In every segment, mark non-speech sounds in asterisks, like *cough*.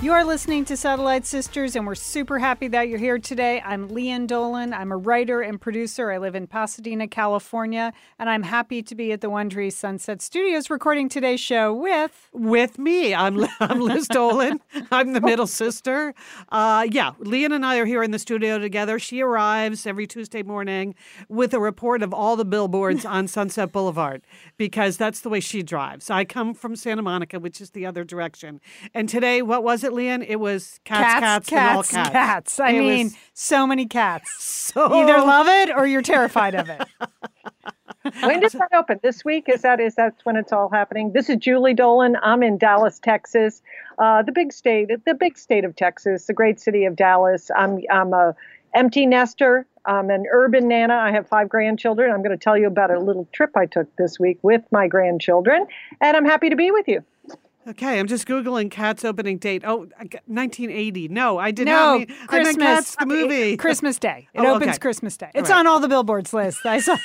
You are listening to Satellite Sisters, and we're super happy that you're here today. I'm Lian Dolan. I'm a writer and producer. I live in Pasadena, California, and I'm happy to be at the Wondery Sunset Studios recording today's show with. With me, I'm, *laughs* I'm Liz Dolan. I'm the middle sister. Uh, yeah, Lian and I are here in the studio together. She arrives every Tuesday morning with a report of all the billboards on *laughs* Sunset Boulevard because that's the way she drives. I come from Santa Monica, which is the other direction. And today, what was it? It, Lian? It was cats, cats, cats, and all cats. cats. I It mean, was- so many cats. So Either love it or you're terrified of it. *laughs* when does that open? This week? Is that is that when it's all happening? This is Julie Dolan. I'm in Dallas, Texas, uh, the big state, the big state of Texas, the great city of Dallas. I'm I'm a empty nester. I'm an urban nana. I have five grandchildren. I'm going to tell you about a little trip I took this week with my grandchildren, and I'm happy to be with you. Okay, I'm just googling Cats opening date. Oh, 1980. No, I did No, not mean I Christmas. meant Cats the movie. Christmas Day. It Oh, opens okay. Christmas Day. It's right. on all the billboards list. I saw.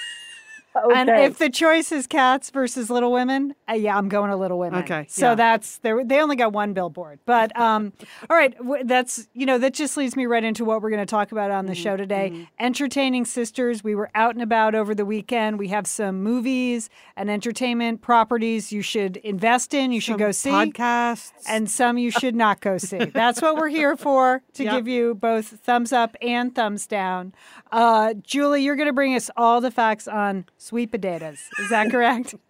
And if the choice is cats versus Little Women, uh, yeah, I'm going to Little Women. Okay, So yeah. that's they they only got one billboard, but um, *laughs* all right, w- that's you know that just leads me right into what we're going to talk about on the Mm-hmm, show today. Entertaining sisters. We were out and about over the weekend. We have some movies and entertainment properties you should invest in. You should Some go see podcasts. and some you should not go see. *laughs* That's what we're here for to Yep. give you both thumbs up and thumbs down. Uh, Julie, you're going to bring us all the facts on sweet potatoes. Is that correct? *laughs*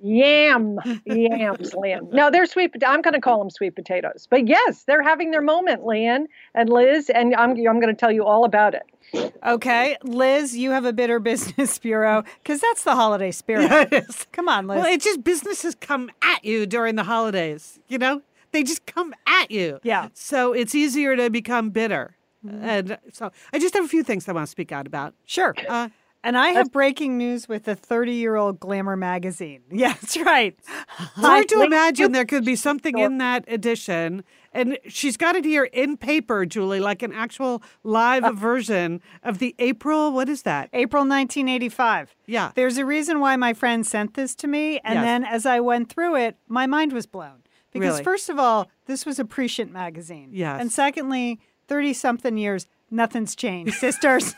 Yam, yams, Lynn. No, they're sweet. I'm going to call them sweet potatoes. But yes, they're having their moment, Lynn and Liz, and I'm I'm going to tell you all about it. okay, Liz, you have a bitter business *laughs* bureau because that's the holiday spirit. Yeah, it is. Come on, Liz. Well, it's just businesses come at you during the holidays. You know, they just come at you. Yeah. So it's easier to become bitter. And so I just have a few things I want to speak out about. sure. Uh, And I have breaking news with the 30 year old Glamour magazine. *laughs* Yeah, that's right. Hard to imagine there could be something in that edition. And she's got it here in paper, Julie, like an actual live uh, version of the April. What is that? April 1985. Yeah. There's a reason why my friend sent this to me. And Yes. then as I went through it, my mind was blown. Because, Really? first of all, this was a prescient magazine. Yes. And secondly, 30 something years, nothing's changed. *laughs* Sisters,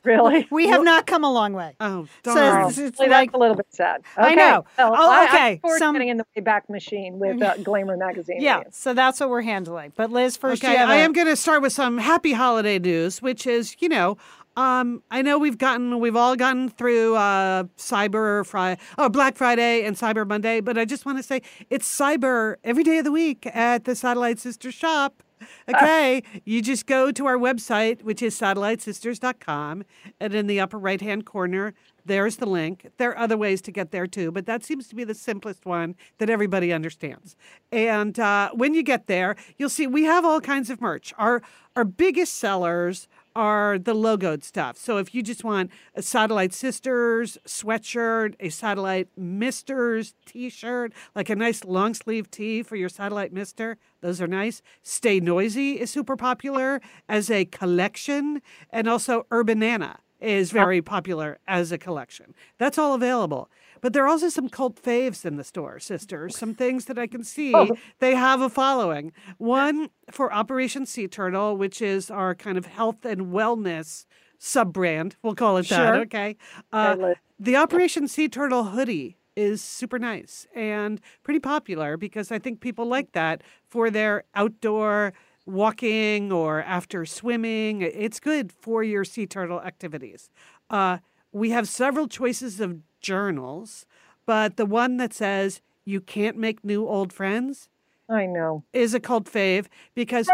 *laughs* Really? *laughs* we have not come a long way. Oh, So darn. it's, it's Really, like, that's a little bit sad. I Okay. know. Well, Oh, okay. I look Some- getting in the Wayback Machine with uh, Glamour magazine. yeah, Lynn. so that's what we're handling. But Liz, first Okay, you have I a- am going to start with some happy holiday news, which is, you know, um, I know we've gotten, we've all gotten through uh, Cyber Friday, oh, Black Friday and Cyber Monday, but I just want to say it's Cyber every day of the week at the Satellite Sister shop. *laughs* Okay, you just go to our website, which is satellitesisters.com, and in the upper right hand corner, there's the link. There are other ways to get there too, but that seems to be the simplest one that everybody understands. And uh, when you get there, you'll see we have all kinds of merch. Our our biggest sellers are the logoed stuff. So if you just want a Satellite Sisters sweatshirt, a Satellite Misters t-shirt, like a nice long sleeve tee for your Satellite Mister, those are nice. Stay Noisy is super popular as a collection, and also Urbanana is very popular as a collection. That's all available. But there are also some cult faves in the store, sisters. Some things that I can see they have a following. One for Operation Sea Turtle, which is our kind of health and wellness sub brand. We'll call it that. Okay. Uh, the Operation Sea Turtle hoodie is super nice and pretty popular because I think people like that for their outdoor walking or after swimming. It's good for your sea turtle activities. Uh, we have several choices of journals, but the one that says you can't make new old friends I know. is a cult fave because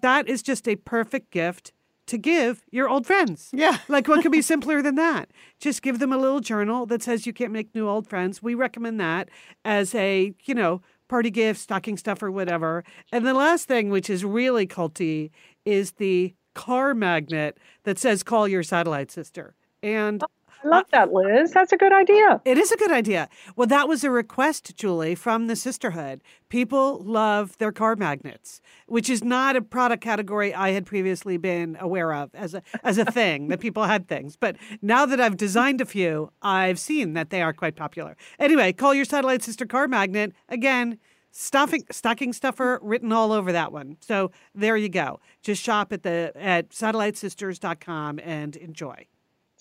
that is just a perfect gift to give your old friends. Yeah. *laughs* Like, what could be simpler than that? Just give them a little journal that says you can't make new old friends. We recommend that as a, you know, party gift, stocking stuffer, whatever. And the last thing, which is really culty, is the car magnet that says "Call your satellite sister." And oh. I love that, Liz. That's a good idea. it is a good idea. Well, that was a request, Julie, from the sisterhood. People love their car magnets, which is not a product category I had previously been aware of as a as a thing that people had things. But now that I've designed a few, I've seen that they are quite popular. Anyway, call your satellite sister car magnet again. Stuffing, stocking stuffer written all over that one. So there you go. Just shop at the at satellitesisters.com and enjoy.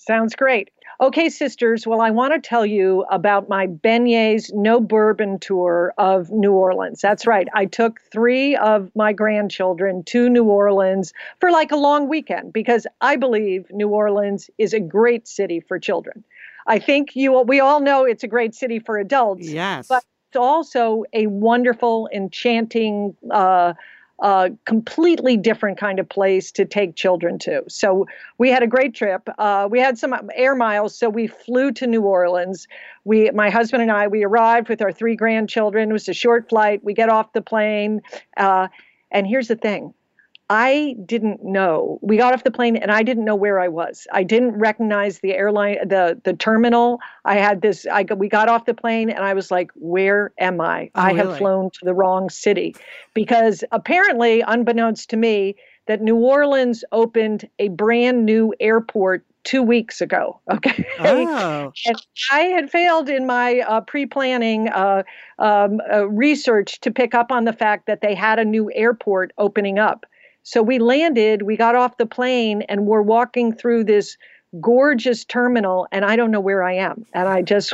Sounds great. Okay, sisters. Well, I want to tell you about my beignets no bourbon tour of New Orleans. That's right. I took three of my grandchildren to New Orleans for like a long weekend because I believe New Orleans is a great city for children. I think you we all know it's a great city for adults. Yes. But it's also a wonderful, enchanting, uh, uh, completely different kind of place to take children to. So we had a great trip. Uh, we had some air miles, so we flew to New Orleans. We, my husband and I, we arrived with our three grandchildren. It was a short flight. We get off the plane, uh, and here's the thing: I didn't know. We got off the plane and I didn't know where I was. I didn't recognize the airline, the the terminal. I had this. I we got off the plane and I was like, "Where am I? Oh, I really? have flown to the wrong city," because apparently, unbeknownst to me, that New Orleans opened a brand new airport two weeks ago. *laughs* Okay. Oh. And I had failed in my uh, pre-planning uh, um, uh, research to pick up on the fact that they had a new airport opening up. So we landed, we got off the plane, and we're walking through this gorgeous terminal, and I don't know where I am. And I just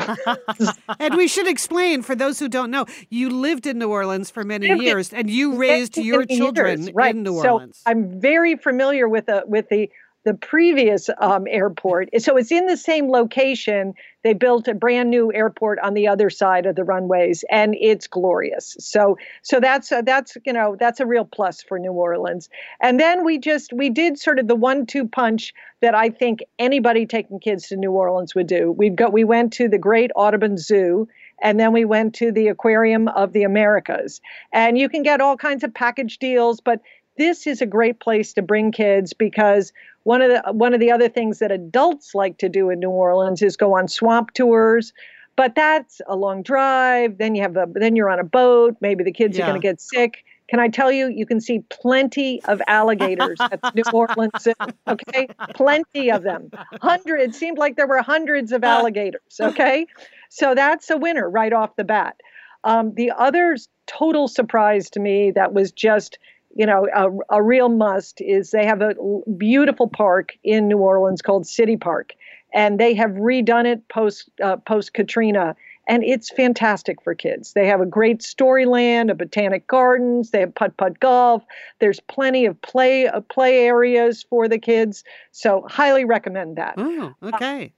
*laughs* and we should explain for those who don't know, you lived in New Orleans for many years and you raised your children years, right. in New Orleans. so I'm very familiar with the with the the previous um, airport. So it's in the same location. They built a brand new airport on the other side of the runways, and it's glorious. So so that's uh, that's you know that's a real plus for New Orleans. And then we just we did sort of the one-two punch that I think anybody taking kids to New Orleans would do. We go we went to the Great Audubon Zoo. And then we went to the Aquarium of the Americas. And you can get all kinds of package deals, but this is a great place to bring kids because one of the one of the other things that adults like to do in New Orleans is go on swamp tours. But that's a long drive. Then you have a then you're on a boat. Maybe the kids Yeah. are going to get sick. Can I tell you, you can see plenty of alligators at New Orleans Zoo. Okay, plenty of them. Hundreds. Seemed like there were hundreds of alligators. Okay, so that's a winner right off the bat. Um, the other total surprise to me that was just you know a, a real must is they have a beautiful park in New Orleans called City Park, and they have redone it post uh, post Katrina, and it's fantastic for kids. They have a great storyland, a botanic gardens, they have putt putt golf. There's plenty of play uh, play areas for the kids, so highly recommend that. oh, okay.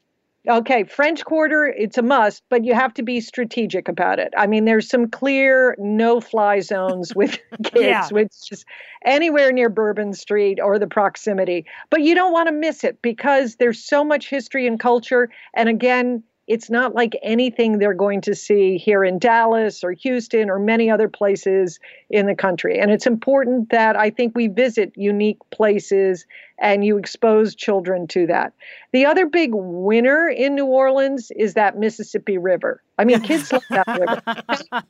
Okay, French Quarter, it's a must, but you have to be strategic about it. I mean, there's some clear no fly zones with *laughs* *laughs* kids, Yeah. which is anywhere near Bourbon Street or the proximity. But you don't want to miss it because there's so much history and culture. And again, it's not like anything they're going to see here in Dallas or Houston or many other places in the country. And it's important that I think we visit unique places and you expose children to that. The other big winner in New Orleans is that Mississippi River. I mean, kids love that river.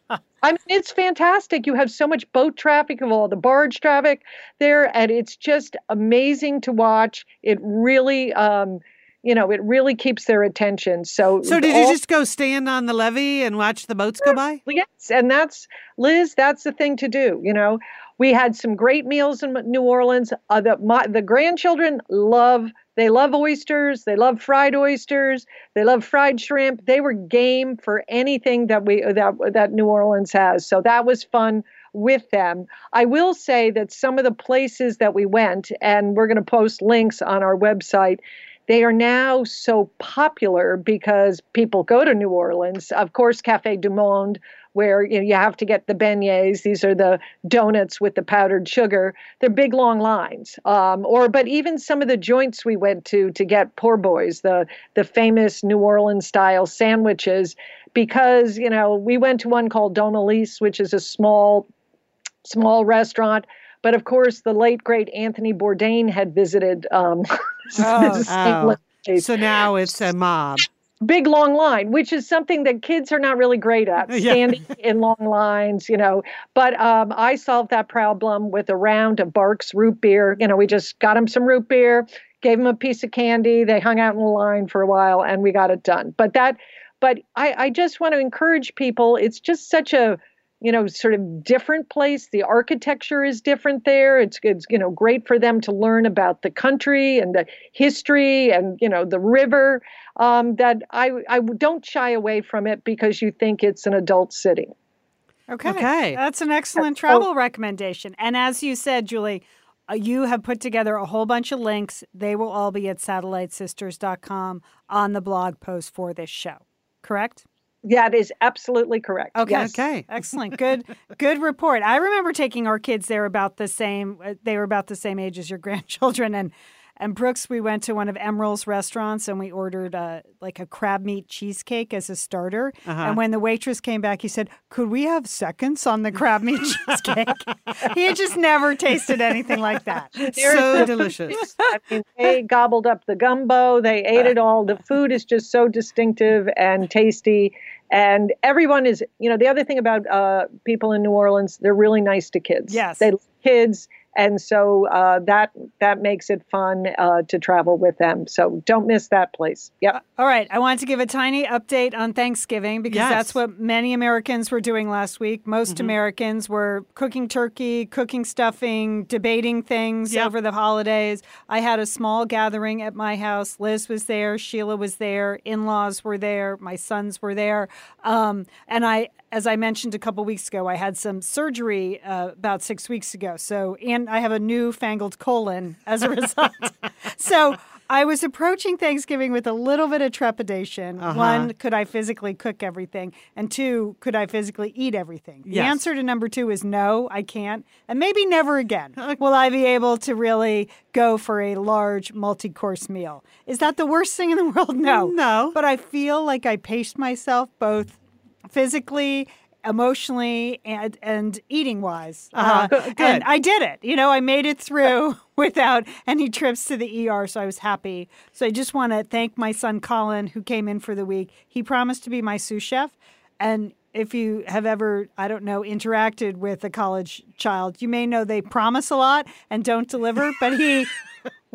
*laughs* I mean, it's fantastic. You have so much boat traffic of all the barge traffic there, and it's just amazing to watch. It really, um, you know, it really keeps their attention. So, So did all- you just go stand on the levee and watch the boats go by? Yes, and that's Liz. That's the thing to do. You know, we had some great meals in New Orleans. Uh, the my, the grandchildren love. They love oysters. They love fried oysters. They love fried shrimp. They were game for anything that we that that New Orleans has. So that was fun with them. I will say that some of the places that we went, and we're going to post links on our website they are now so popular because people go to New Orleans. Of course, Cafe Du Monde, where you, know, you have to get the beignets. These are the donuts with the powdered sugar. They're big, long lines. Um, or, but even some of the joints we went to to get poor boys, the the famous New Orleans style sandwiches, because you know we went to one called Domilise, which is a small small restaurant but of course, the late great Anthony Bourdain had visited um, *laughs* Oh, oh. So now it's a mob. big long line, which is something that kids are not really great at, *laughs* Yeah. standing in long lines, you know. But um, I solved that problem with a round of Barq's root beer. You know, we just got them some root beer, gave them a piece of candy. They hung out in the line for a while, and we got it done. But that, but I, I just want to encourage people. It's just such a you know sort of different place the architecture is different there it's it's you know great for them to learn about the country and the history and you know the river um, that I, I don't shy away from it because you think it's an adult city Okay. Okay. That's an excellent travel recommendation. And as you said, Julie, uh, you have put together a whole bunch of links. They will all be at satellitesisters.com on the blog post for this show. Correct? That is absolutely correct Okay. yes. Okay. Excellent. Good *laughs* good report. I remember taking our kids there about the same uh, they were about the same age as your *laughs* grandchildren and and Brooks we went to one of Emeril's restaurants and we ordered uh, like a crab meat cheesecake as a starter. Uh-huh. And when the waitress came back he said, "Could we have seconds on the crab meat *laughs* cheesecake?" he had just never tasted anything like that. *laughs* So delicious. *laughs* I mean, they gobbled up the gumbo. They ate it all. The food is just so distinctive and tasty. And everyone is, you know, the other thing about uh, people in New Orleans, they're really nice to kids. Yes. They love kids. And so uh, that that makes it fun uh, to travel with them. So don't miss that place. Yep. All right, I wanted to give a tiny update on Thanksgiving because Yes. that's what many Americans were doing last week. Most Americans were cooking turkey, cooking stuffing, debating things Yep. over the holidays. I had a small gathering at my house. Liz was there, Sheila was there, in laws were there, my sons were there. Um, and I, as I mentioned a couple weeks ago, I had some surgery uh, about six weeks ago. So, and I have a newfangled colon as a *laughs* result. so, I was approaching Thanksgiving with a little bit of trepidation. Uh-huh. One, could I physically cook everything? And two, could I physically eat everything? The answer to number two is no, I can't. And maybe never again *laughs* will I be able to really go for a large multi course meal. Is that the worst thing in the *laughs* world? No. No. But I feel like I paced myself both physically emotionally and and eating wise Uh-huh. *laughs* Good- and i did it. You know i made it through *laughs* *laughs* without any trips to the er so i was happy. So i just want to thank my son colin who came in for the week. He promised to be my sous chef and if you have ever i don't know interacted with a college child you may know they promise a lot and don't deliver but he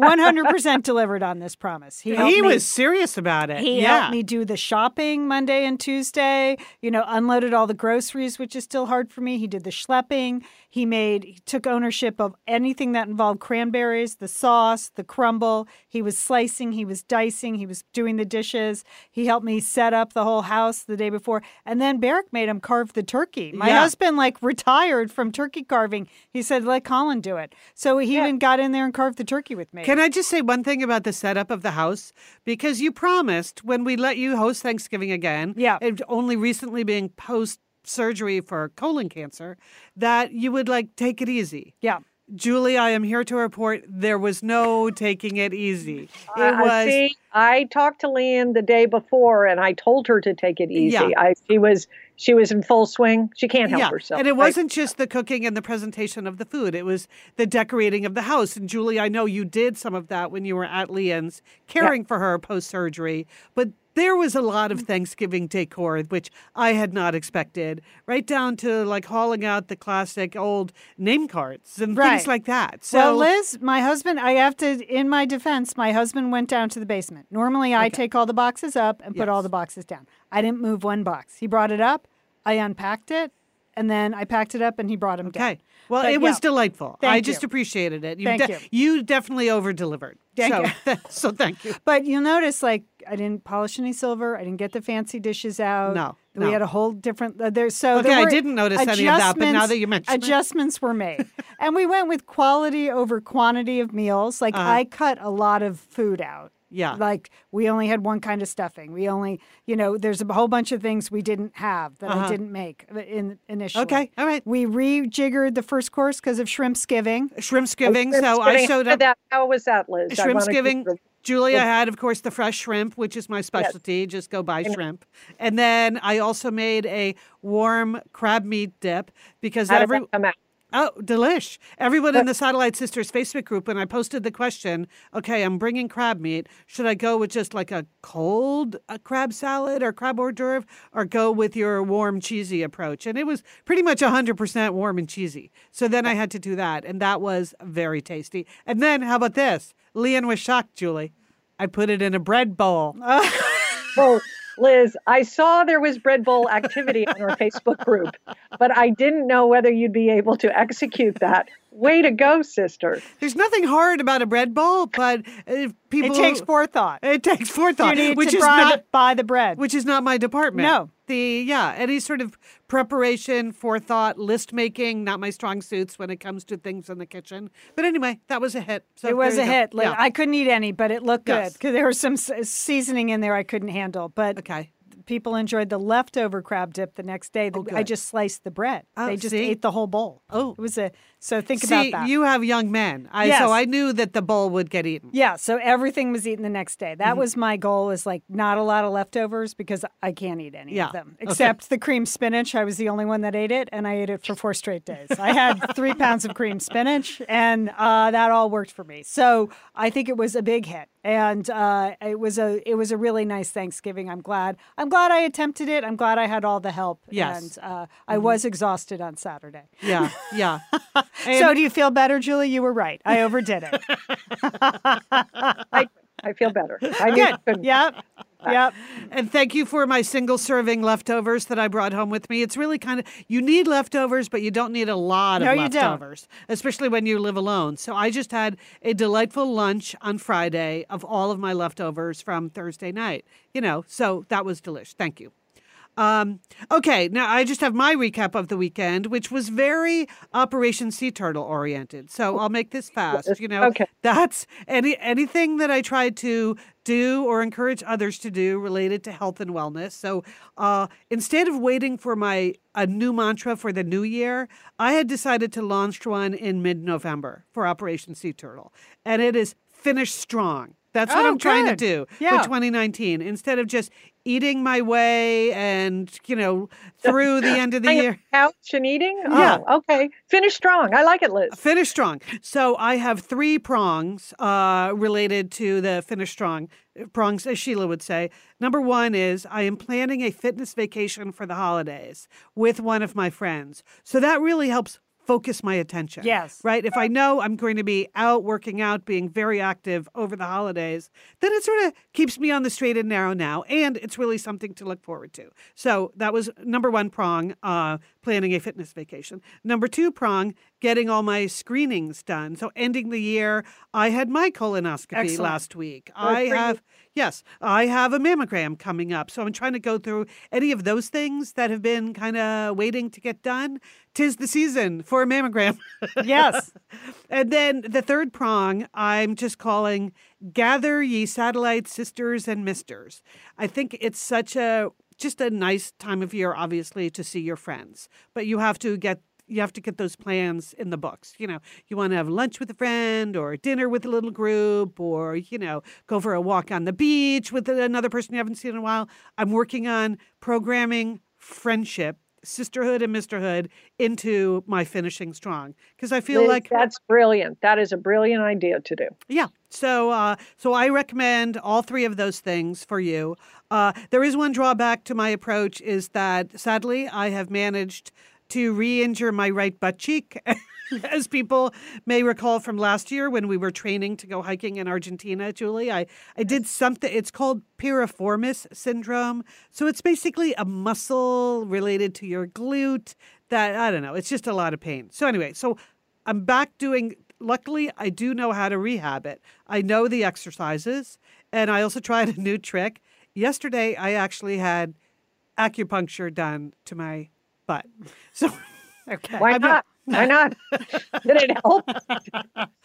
100% delivered on this promise he, He me- was serious about it. he yeah. helped me do the shopping Monday and Tuesday, you know, unloaded all the groceries, which is still hard for me. He did the schlepping. He made, he took ownership of anything that involved cranberries, the sauce, the crumble. He was slicing, he was dicing, he was doing the dishes. He helped me set up the whole house the day before. And then Barrick made him carve the turkey. My Yeah. husband, like, retired from turkey carving. He said, let Colin do it. So he even got in there and carved the turkey with me. Can I just say one thing about the setup of the house? Because you promised when we let you host Thanksgiving again, Yeah. it only recently being post surgery for colon cancer, that you would like take it easy. yeah. Julie, I am here to report there was no taking it easy. It I- I was see. I talked to Lian the day before, and I told her to take it easy. Yeah. I she was she was in full swing. She can't help yeah, herself. and it I- wasn't just the cooking and the presentation of the food; it was the decorating of the house. And Julie, I know you did some of that when you were at Lian's, caring for her post surgery. But there was a lot of Thanksgiving decor, which I had not expected, right down to like hauling out the classic old name cards and Right. things like that. So, well, Liz, my husband, I have to, in my defense, my husband went down to the basement. Normally, I take all the boxes up and put all the boxes down. I didn't move one box. He brought it up, I unpacked it, and then I packed it up and he brought him down. okay. Well, But, it was yeah. delightful. Thank I just you. appreciated it. You, Thank de- you. you definitely over delivered. Thank so, you. *laughs* so thank you. But you'll notice, like, I didn't polish any silver. I didn't get the fancy dishes out. No, We no. had a whole different. Uh, there, so Okay, there I didn't notice any of that, but now that you mention it. adjustments were made, *laughs* and we went with quality over quantity of meals. Like Uh-huh. I cut a lot of food out. Yeah. Like we only had one kind of stuffing. We only, you know, there's a whole bunch of things we didn't have that I Uh-huh. didn't make in initially. Okay, all right. We rejiggered the first course because of shrimpsgiving. Shrimpsgiving. So I Getting showed up. That, how was that, Liz? I wanna Shrimpsgiving. Julie, had, of course, the fresh shrimp, which is my specialty. Just go buy shrimp. And then I also made a warm crab meat dip because How every that come out? Oh, delish. Everyone in the Satellite Sisters Facebook group, when I posted the question, okay, I'm bringing crab meat. Should I go with just like a cold uh crab salad or crab hors d'oeuvre or go with your warm, cheesy approach? And it was pretty much 100% warm and cheesy. So then I had to do that. And that was very tasty. And then, how about this? Lian was shocked, Julie. I put it in a bread bowl. *laughs* Well, Liz, I saw there was bread bowl activity on our Facebook group, but I didn't know whether you'd be able to execute that. Way to go, sister. There's nothing hard about a bread bowl, but if people It takes forethought. it takes forethought, you need which to is buy, not the, buy the bread. which is not my department. No. The yeah, any sort of preparation, forethought, list making, not my strong suits when it comes to things in the kitchen. But anyway, that was a hit. So it was a go. hit. Like, Yeah. I couldn't eat any, but it looked good because there was some seasoning in there I couldn't handle. But okay. people enjoyed the leftover crab dip the next day. The- oh, I just sliced the bread. Oh, they just see? ate the whole bowl. Oh. it was a so think See, about that. you have young men. I Yes. so I knew that the bowl would get eaten. yeah, so everything was eaten the next day. That Mm-hmm. was my goal. Is like not a lot of leftovers because I can't eat any Yeah. of them Okay. except the cream spinach. I was the only one that ate it, and I ate it for four straight days. I had *laughs* three pounds of cream spinach, and uh, that all worked for me. So I think it was a big hit, and uh, it was a it was a really nice Thanksgiving. I'm glad. I'm glad I attempted it. I'm glad I had all the help. Yes. and uh, I was exhausted on Saturday. Yeah, yeah. *laughs* so do you feel better, Julie? You were right. I overdid it. *laughs* I, I feel better. I knew you yep. Yep. And thank you for my single serving leftovers that I brought home with me. It's really kind of, you need leftovers, but you don't need a lot of No, you leftovers, especially when you live alone. So I just had a delightful lunch on Friday of all of my leftovers from Thursday night. You know, so that was delish. Thank you. Um, okay, now I just have my recap of the weekend, which was very Operation Sea Turtle oriented. So I'll make this fast. You know, Okay. that's any anything that I tried to do or encourage others to do related to health and wellness. So uh, instead of waiting for my a new mantra for the new year, I had decided to launch one in mid November for Operation Sea Turtle, and it is finish strong. That's what Oh, I'm trying to do Yeah. for 2019. Instead of just eating my way and you know through the end of the *laughs* year. couch and eating? *laughs* Yeah. Oh, okay. Finish strong. I like it, Liz. Finish strong. So I have three prongs uh, related to the finish strong prongs, as Sheila would say. Number one is I am planning a fitness vacation for the holidays with one of my friends. So that really helps focus my attention. Yes. Right? If I know I'm going to be out working out, being very active over the holidays, then it sort of keeps me on the straight and narrow now. And it's really something to look forward to. So that was number one prong, uh, planning a fitness vacation. Number two prong, getting all my screenings done. So ending the year, I had my colonoscopy Excellent. last week. I for you. have Yes, I have a mammogram coming up. So I'm trying to go through any of those things that have been kind of waiting to get done. Tis the season for a mammogram. Yes. *laughs* and then the third prong, I'm just calling Gather Ye Satellite Sisters and Misters. I think it's such a just a nice time of year, obviously, to see your friends. But you have to get you have to get those plans in the books. You know, you want to have lunch with a friend or dinner with a little group or, you know, go for a walk on the beach with another person you haven't seen in a while. I'm working on programming friendship, sisterhood and misterhood into my finishing strong because I feel like that's brilliant. That is a brilliant idea to do. yeah. So, uh, so I recommend all three of those things for you. Uh, there is one drawback to my approach is that sadly I have managed to re-injure my right butt cheek. *laughs* *laughs* As people may recall from last year when we were training to go hiking in Argentina, Julie, I, I did something, it's called piriformis syndrome. So it's basically a muscle related to your glute that, I don't know, it's just a lot of pain. So anyway, so I'm back doing luckily I do know how to rehab it. I know the exercises and I also tried a new trick. Yesterday I actually had acupuncture done to my butt. *laughs* So Okay. Why not- not? Why not? *laughs* Did it help?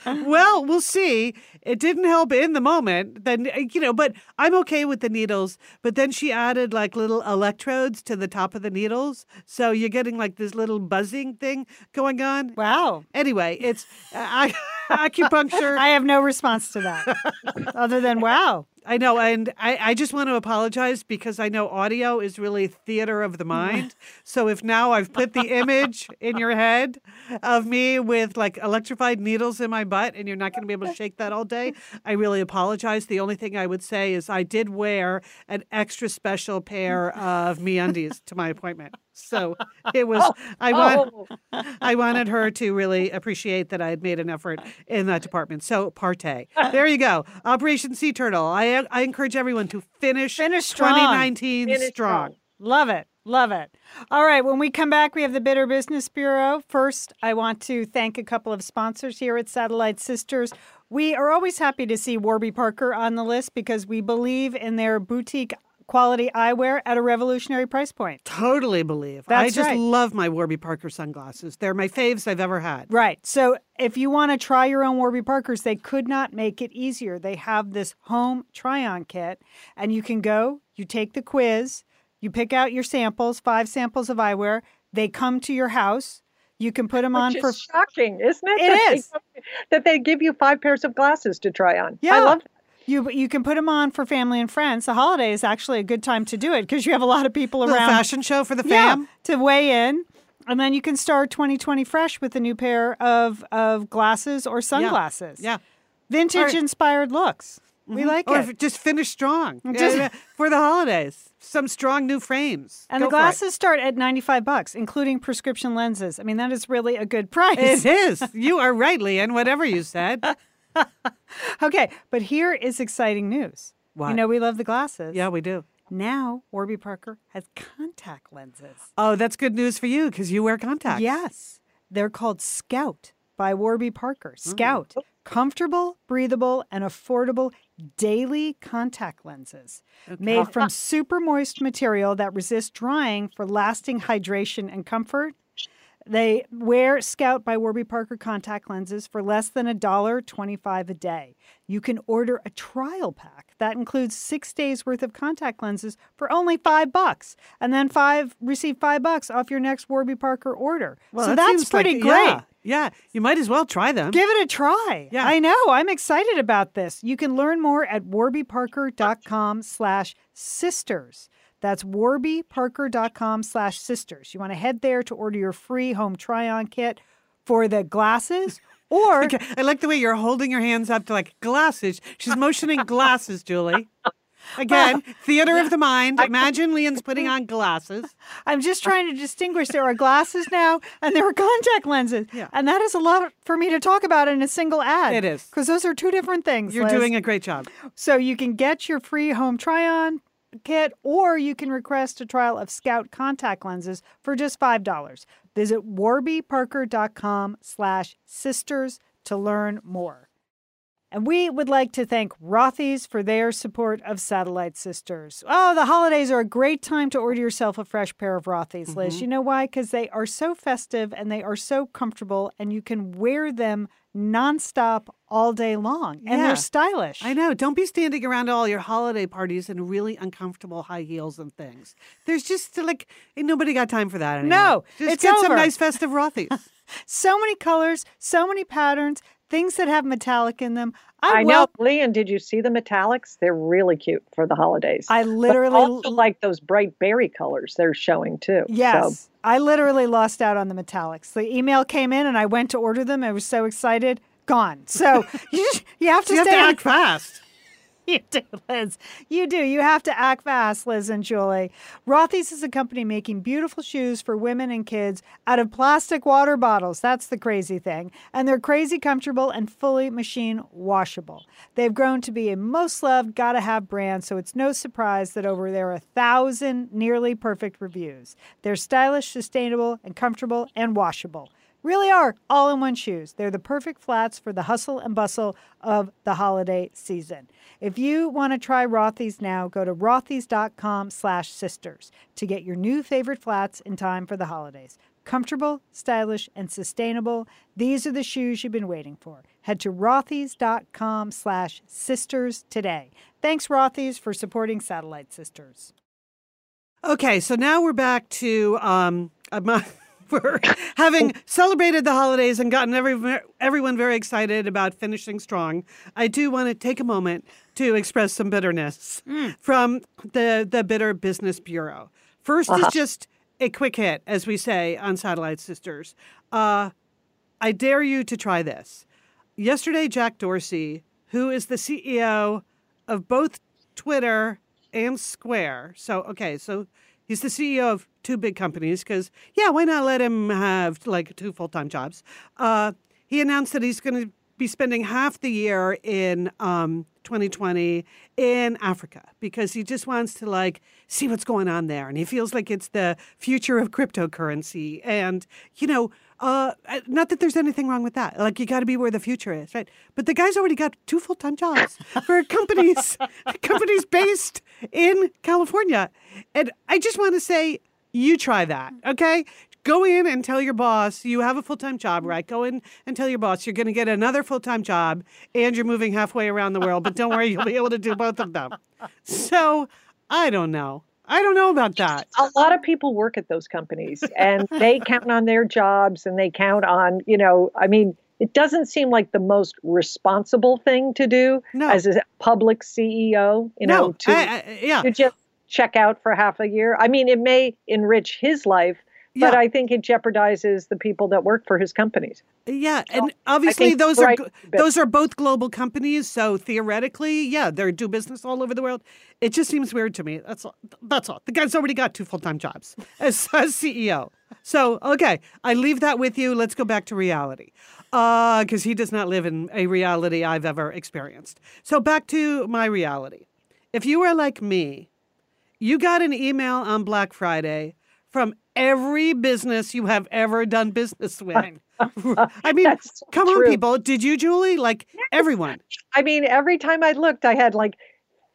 well, we'll see. It didn't help in the moment. Then uh, you know, but I'm okay with the needles. But then she added like little electrodes to the top of the needles, so you're getting like this little buzzing thing going on. Wow. Anyway, it's uh, ac- *laughs* acupuncture. I have no response to that other than wow. I know, and I, I just want to apologize because I know audio is really theater of the mind. so if now I've put the image in your head of me with like electrified needles in my butt and you're not going to be able to shake that all day, I really apologize. The only thing I would say is I did wear an extra special pair of me undies to my appointment. So *laughs* it was oh, I want oh. I wanted her to really appreciate that I had made an effort in that department. So partay. *laughs* There you go. Operation Sea Turtle. I I encourage everyone to finish Finish strong. 2019 Finish strong. strong. Love it. Love it. All right. When we come back, we have the Bitter Business Bureau. First, I want to thank a couple of sponsors here at Satellite Sisters. We are always happy to see Warby Parker on the list because we believe in their boutique quality eyewear at a revolutionary price point. Totally believe. That's I just right. love my Warby Parker sunglasses. They're my faves I've ever had. Right. So if you want to try your own Warby Parkers, they could not make it easier. They have this home try on kit, and you can go, you take the quiz, you pick out your samples, five samples of eyewear. They come to your house. You can put them on Which for. is shocking, isn't it? It that is. They, that they give you five pairs of glasses to try on. Yeah. I love that. You you can put them on for family and friends. The holiday is actually a good time to do it because you have a lot of people Little around. fashion show for the Yeah, fam. to weigh in. And then you can start 2020 fresh with a new pair of, of glasses or sunglasses. Yeah. Vintage Or- inspired looks. We mm-hmm. like or it. just finish strong *laughs* Just- for the holidays. Some strong new frames. And Go the glasses start at 95 bucks, including prescription lenses. I mean, that is really a good price. It is. *laughs* You are right, Lian. Whatever you said. *laughs* okay, but here is exciting news. What? You know, we love the glasses. Yeah, we do. Now, Warby Parker has contact lenses. Oh, that's good news for you because you wear contacts. Yes. They're called Scout by Warby Parker. Mm. Scout. Comfortable, breathable, and affordable daily contact lenses made from super moist material that resists drying for lasting hydration and comfort. They wear Scout by Warby Parker contact lenses for less than a dollar twenty-five a day. You can order a trial pack that includes six days worth of contact lenses for only five bucks, and then five receive five bucks off your next Warby Parker order. Well, so that that's seems like- pretty great. Yeah, yeah, you might as well try them. Give it a try. Yeah. I know. I'm excited about this. You can learn more at warbyparker.com slash sisters. That's warbyparker.com slash sisters. You want to head there to order your free home try-on kit for the glasses *laughs* or Okay, I like the way you're holding your hands up to like glasses. She's motioning glasses, Julie. *laughs* Again, theater of the mind. Imagine Lian's *laughs* putting on glasses. I'm just uh, trying to distinguish. There are glasses now and there are contact lenses. Yeah. And that is a lot for me to talk about in a single ad. It is. Because those are two different things. You're Liz. doing a great job. So you can get your free home try-on kit or you can request a trial of Scout contact lenses for just $5. Visit warbyparker.com slash sisters to learn more. And we would like to thank Rothy's for their support of Satellite Sisters. Oh, the holidays are a great time to order yourself a fresh pair of Rothy's, Liz. Mm-hmm. You know why? Because they are so festive and they are so comfortable, and you can wear them nonstop all day long. And Yeah. they're stylish. I know. Don't be standing around all your holiday parties in really uncomfortable high heels and things. There's just like ain't nobody got time for that anymore. No, just it's get some nice festive Rothy's. *laughs* So many colors, so many patterns, things that have metallic in them. I, I wel- know, Lee, and did you see the metallics? They're really cute for the holidays. I literally also like those bright berry colors they're showing too. Yes. So, I literally lost out on the metallics. The email came in and I went to order them. I was so excited. Gone. So *laughs* you, you have to you have to act fast. *laughs* You do, Liz. You do. You have to act fast, Liz and Julie. Rothy's is a company making beautiful shoes for women and kids out of plastic water bottles. That's the crazy thing. And they're crazy comfortable and fully machine washable. They've grown to be a most loved, gotta have brand, so it's no surprise that over there are a thousand nearly perfect reviews. They're stylish, sustainable, and comfortable and washable really are all in one shoes. They're the perfect flats for the hustle and bustle of the holiday season. If you want to try Rothy's now, go to rothys.com slash sisters to get your new favorite flats in time for the holidays. Comfortable, stylish, and sustainable. These are the shoes you've been waiting for. Head to rothys.com slash sisters today. Thanks, Rothys, for supporting Satellite Sisters. Okay, so now we're back to um, my, *laughs* for *laughs* having celebrated the holidays and gotten every, everyone very excited about finishing strong, I do want to take a moment to express some bitterness from the, the Bitter Business Bureau. 1st is just a quick hit, as we say on Satellite Sisters. Uh, I dare you to try this. Yesterday, Jack Dorsey, who is the CEO of both Twitter and Square, so okay, so he's the CEO of two big companies because, yeah, why not let him have like two full time jobs? Uh, he announced that he's going to be spending half the year in um, 2020 in Africa because he just wants to like see what's going on there, and he feels like it's the future of cryptocurrency. And you know, uh, not that there's anything wrong with that. Like you got to be where the future is, right? But the guy's already got two full time jobs for *laughs* companies companies based in California, and I just want to say. You try that, okay? Go in and tell your boss you have a full time job, right? Go in and tell your boss you're going to get another full time job and you're moving halfway around the world, but don't worry, you'll be able to do both of them. So I don't know. I don't know about that. a lot of people work at those companies and *laughs* they count on their jobs and they count on, you know, I mean, it doesn't seem like the most responsible thing to do No. as a public CEO, you know, no, to, I, I, yeah. to just check out for half a year. I mean, it may enrich his life, but I think it jeopardizes the people that work for his companies. Yeah, and obviously those are those are both global companies, so theoretically, yeah, they do business all over the world. It just seems weird to me. That's all. That's all. The guy's already got two full time jobs *laughs* as, as CEO. So okay, I leave that with you. Let's go back to reality, uh, because he does not live in a reality I've ever experienced. So back to my reality. If you were like me, you got an email on Black Friday from every business you have ever done business *laughs* with. I mean, That's come on, people. Did you, Julie? Like everyone. I mean, every time I looked, I had like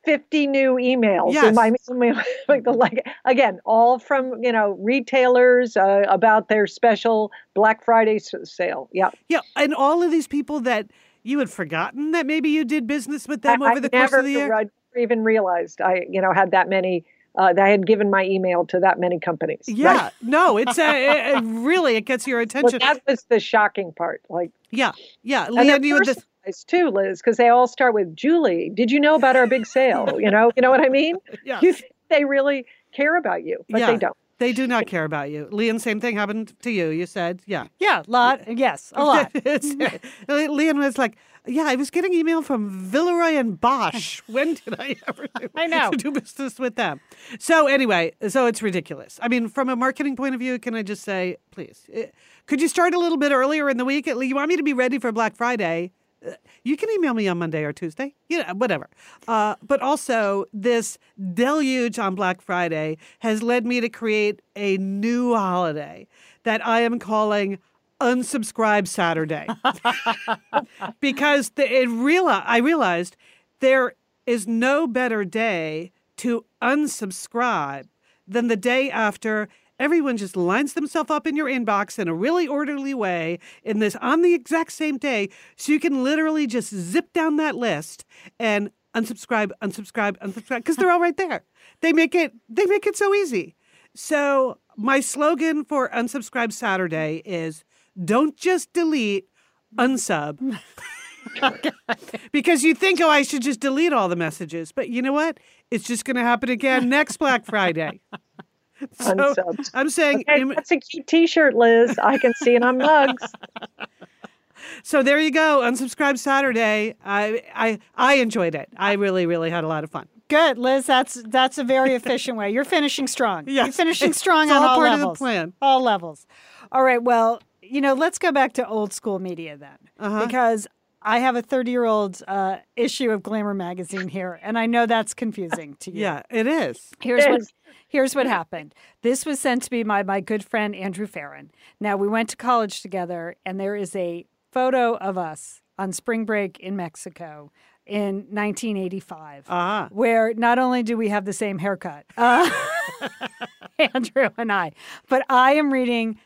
50 new emails Yes. in my *laughs* email. like, the- like again, all from you know retailers uh, about their special Black Friday sale. Yeah, Yeah, and all of these people that you had forgotten that maybe you did business with them I, over I the never, course of the year. I never even realized I you know had that many. Uh, that I had given my email to that many companies. *laughs* Right? Yeah, no, it's uh, it, really it gets your Well, attention. that was the shocking part. Like, yeah, yeah. and Lian, you this. too, Liz, because they all start with Julie. Did you know about our big sale? You know, you know what I mean? *laughs* Yeah, You think they really care about you, but Yeah. they don't. they do not care about you. Lian, same thing happened to you. You said, yeah. Yeah, lot. Yes, a *laughs* lot. Lian was like, yeah, I was getting email from Villeroy and Boch. *laughs* When did I ever do, I know. *laughs* do business with them? So anyway, so it's ridiculous. I mean, from a marketing point of view, can I just say, please, eh, could you start a little bit earlier in the week? You want me to be ready for Black Friday. uh, You can email me on Monday or Tuesday, you know, whatever. Uh, but also, this deluge on Black Friday has led me to create a new holiday that I am calling Unsubscribe Saturday. Because the, it reali- I realized there is no better day to unsubscribe than the day after everyone just lines themselves up in your inbox in a really orderly way in this on the exact same day so you can literally just zip down that list and unsubscribe unsubscribe unsubscribe because they're all right there. They make it they make it so easy. So my slogan for unsubscribe saturday is don't just delete unsub because you think, oh, I should just delete all the messages. But you know what? It's just going to happen again next Black Friday. *laughs* So Unsubs. I'm saying, Okay, im- that's a cute T-shirt, Liz. I can see it on mugs. *laughs* so there you go. Unsubscribe Saturday. I, I, I enjoyed it. I really, really had a lot of fun. Good, Liz. That's that's a very efficient way. You're finishing strong. You're finishing strong it's on all all part of the levels. plan. All levels. All right. Well, you know, let's go back to old school media then, Uh-huh. because I have a 30 year old uh, issue of Glamour magazine here, and I know that's confusing to you. Yeah, it is. Here's what Yes. here's what happened. This was sent to me by my good friend Andrew Farron. Now we went to college together, and there is a photo of us on spring break in Mexico in 1985, Ah. where not only do we have the same haircut, uh, *laughs* Andrew and I, but I am reading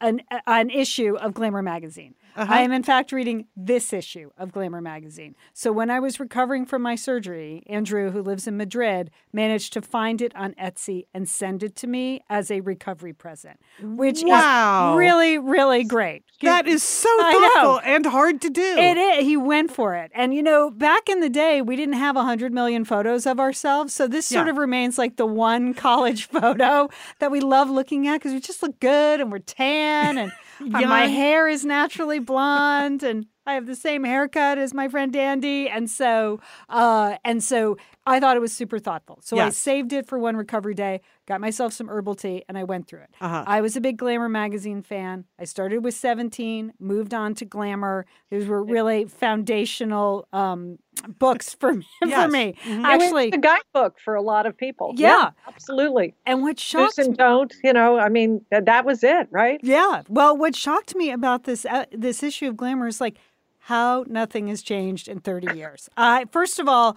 an an issue of Glamour magazine. Uh-huh. I am, in fact, reading this issue of Glamour magazine. So when I was recovering from my surgery, Andrew, who lives in Madrid, managed to find it on Etsy and send it to me as a recovery present, which Wow. is really, really great. That is so thoughtful and hard to do. It is. He went for it. And, you know, back in the day, we didn't have 100 million photos of ourselves. So this sort of remains like the one *laughs* college photo that we love looking at because we just look good and we're tan and *laughs* uh, my hair is naturally blonde and I have the same haircut as my friend Andy. And so, uh, and so I thought it was super thoughtful. So I saved it for one recovery day, got myself some herbal tea, and I went through it. Uh-huh. I was a big Glamour magazine fan. I started with 17, moved on to Glamour. These were really foundational um, books for me. *laughs* Yes. For me, Mhm. actually. it's a guidebook for a lot of people. Yeah. absolutely. And what Do's and don't. You know, I mean, that, that was it, right? Yeah. Well, what shocked me about this uh, this issue of Glamour is like how nothing has changed in 30 years. I first of all,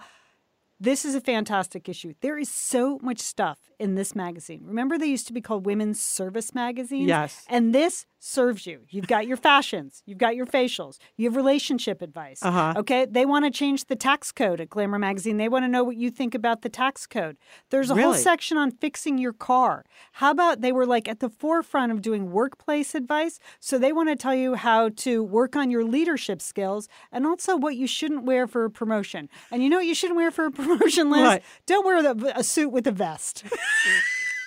this is a fantastic issue. There is so much stuff in this magazine. Remember they used to be called women's service magazines? Yes. And this serves you. You've got your fashions, you've got your facials, you have relationship advice. Uh-huh. Okay? They want to change the tax code at Glamour magazine. They want to know what you think about the tax code. There's a whole section on fixing your car. How about they were like at the forefront of doing workplace advice? So they want to tell you how to work on your leadership skills and also what you shouldn't wear for a promotion. And you know what you shouldn't wear for a *laughs* promotion, Liz? What? Don't wear the, a suit with a vest. *laughs*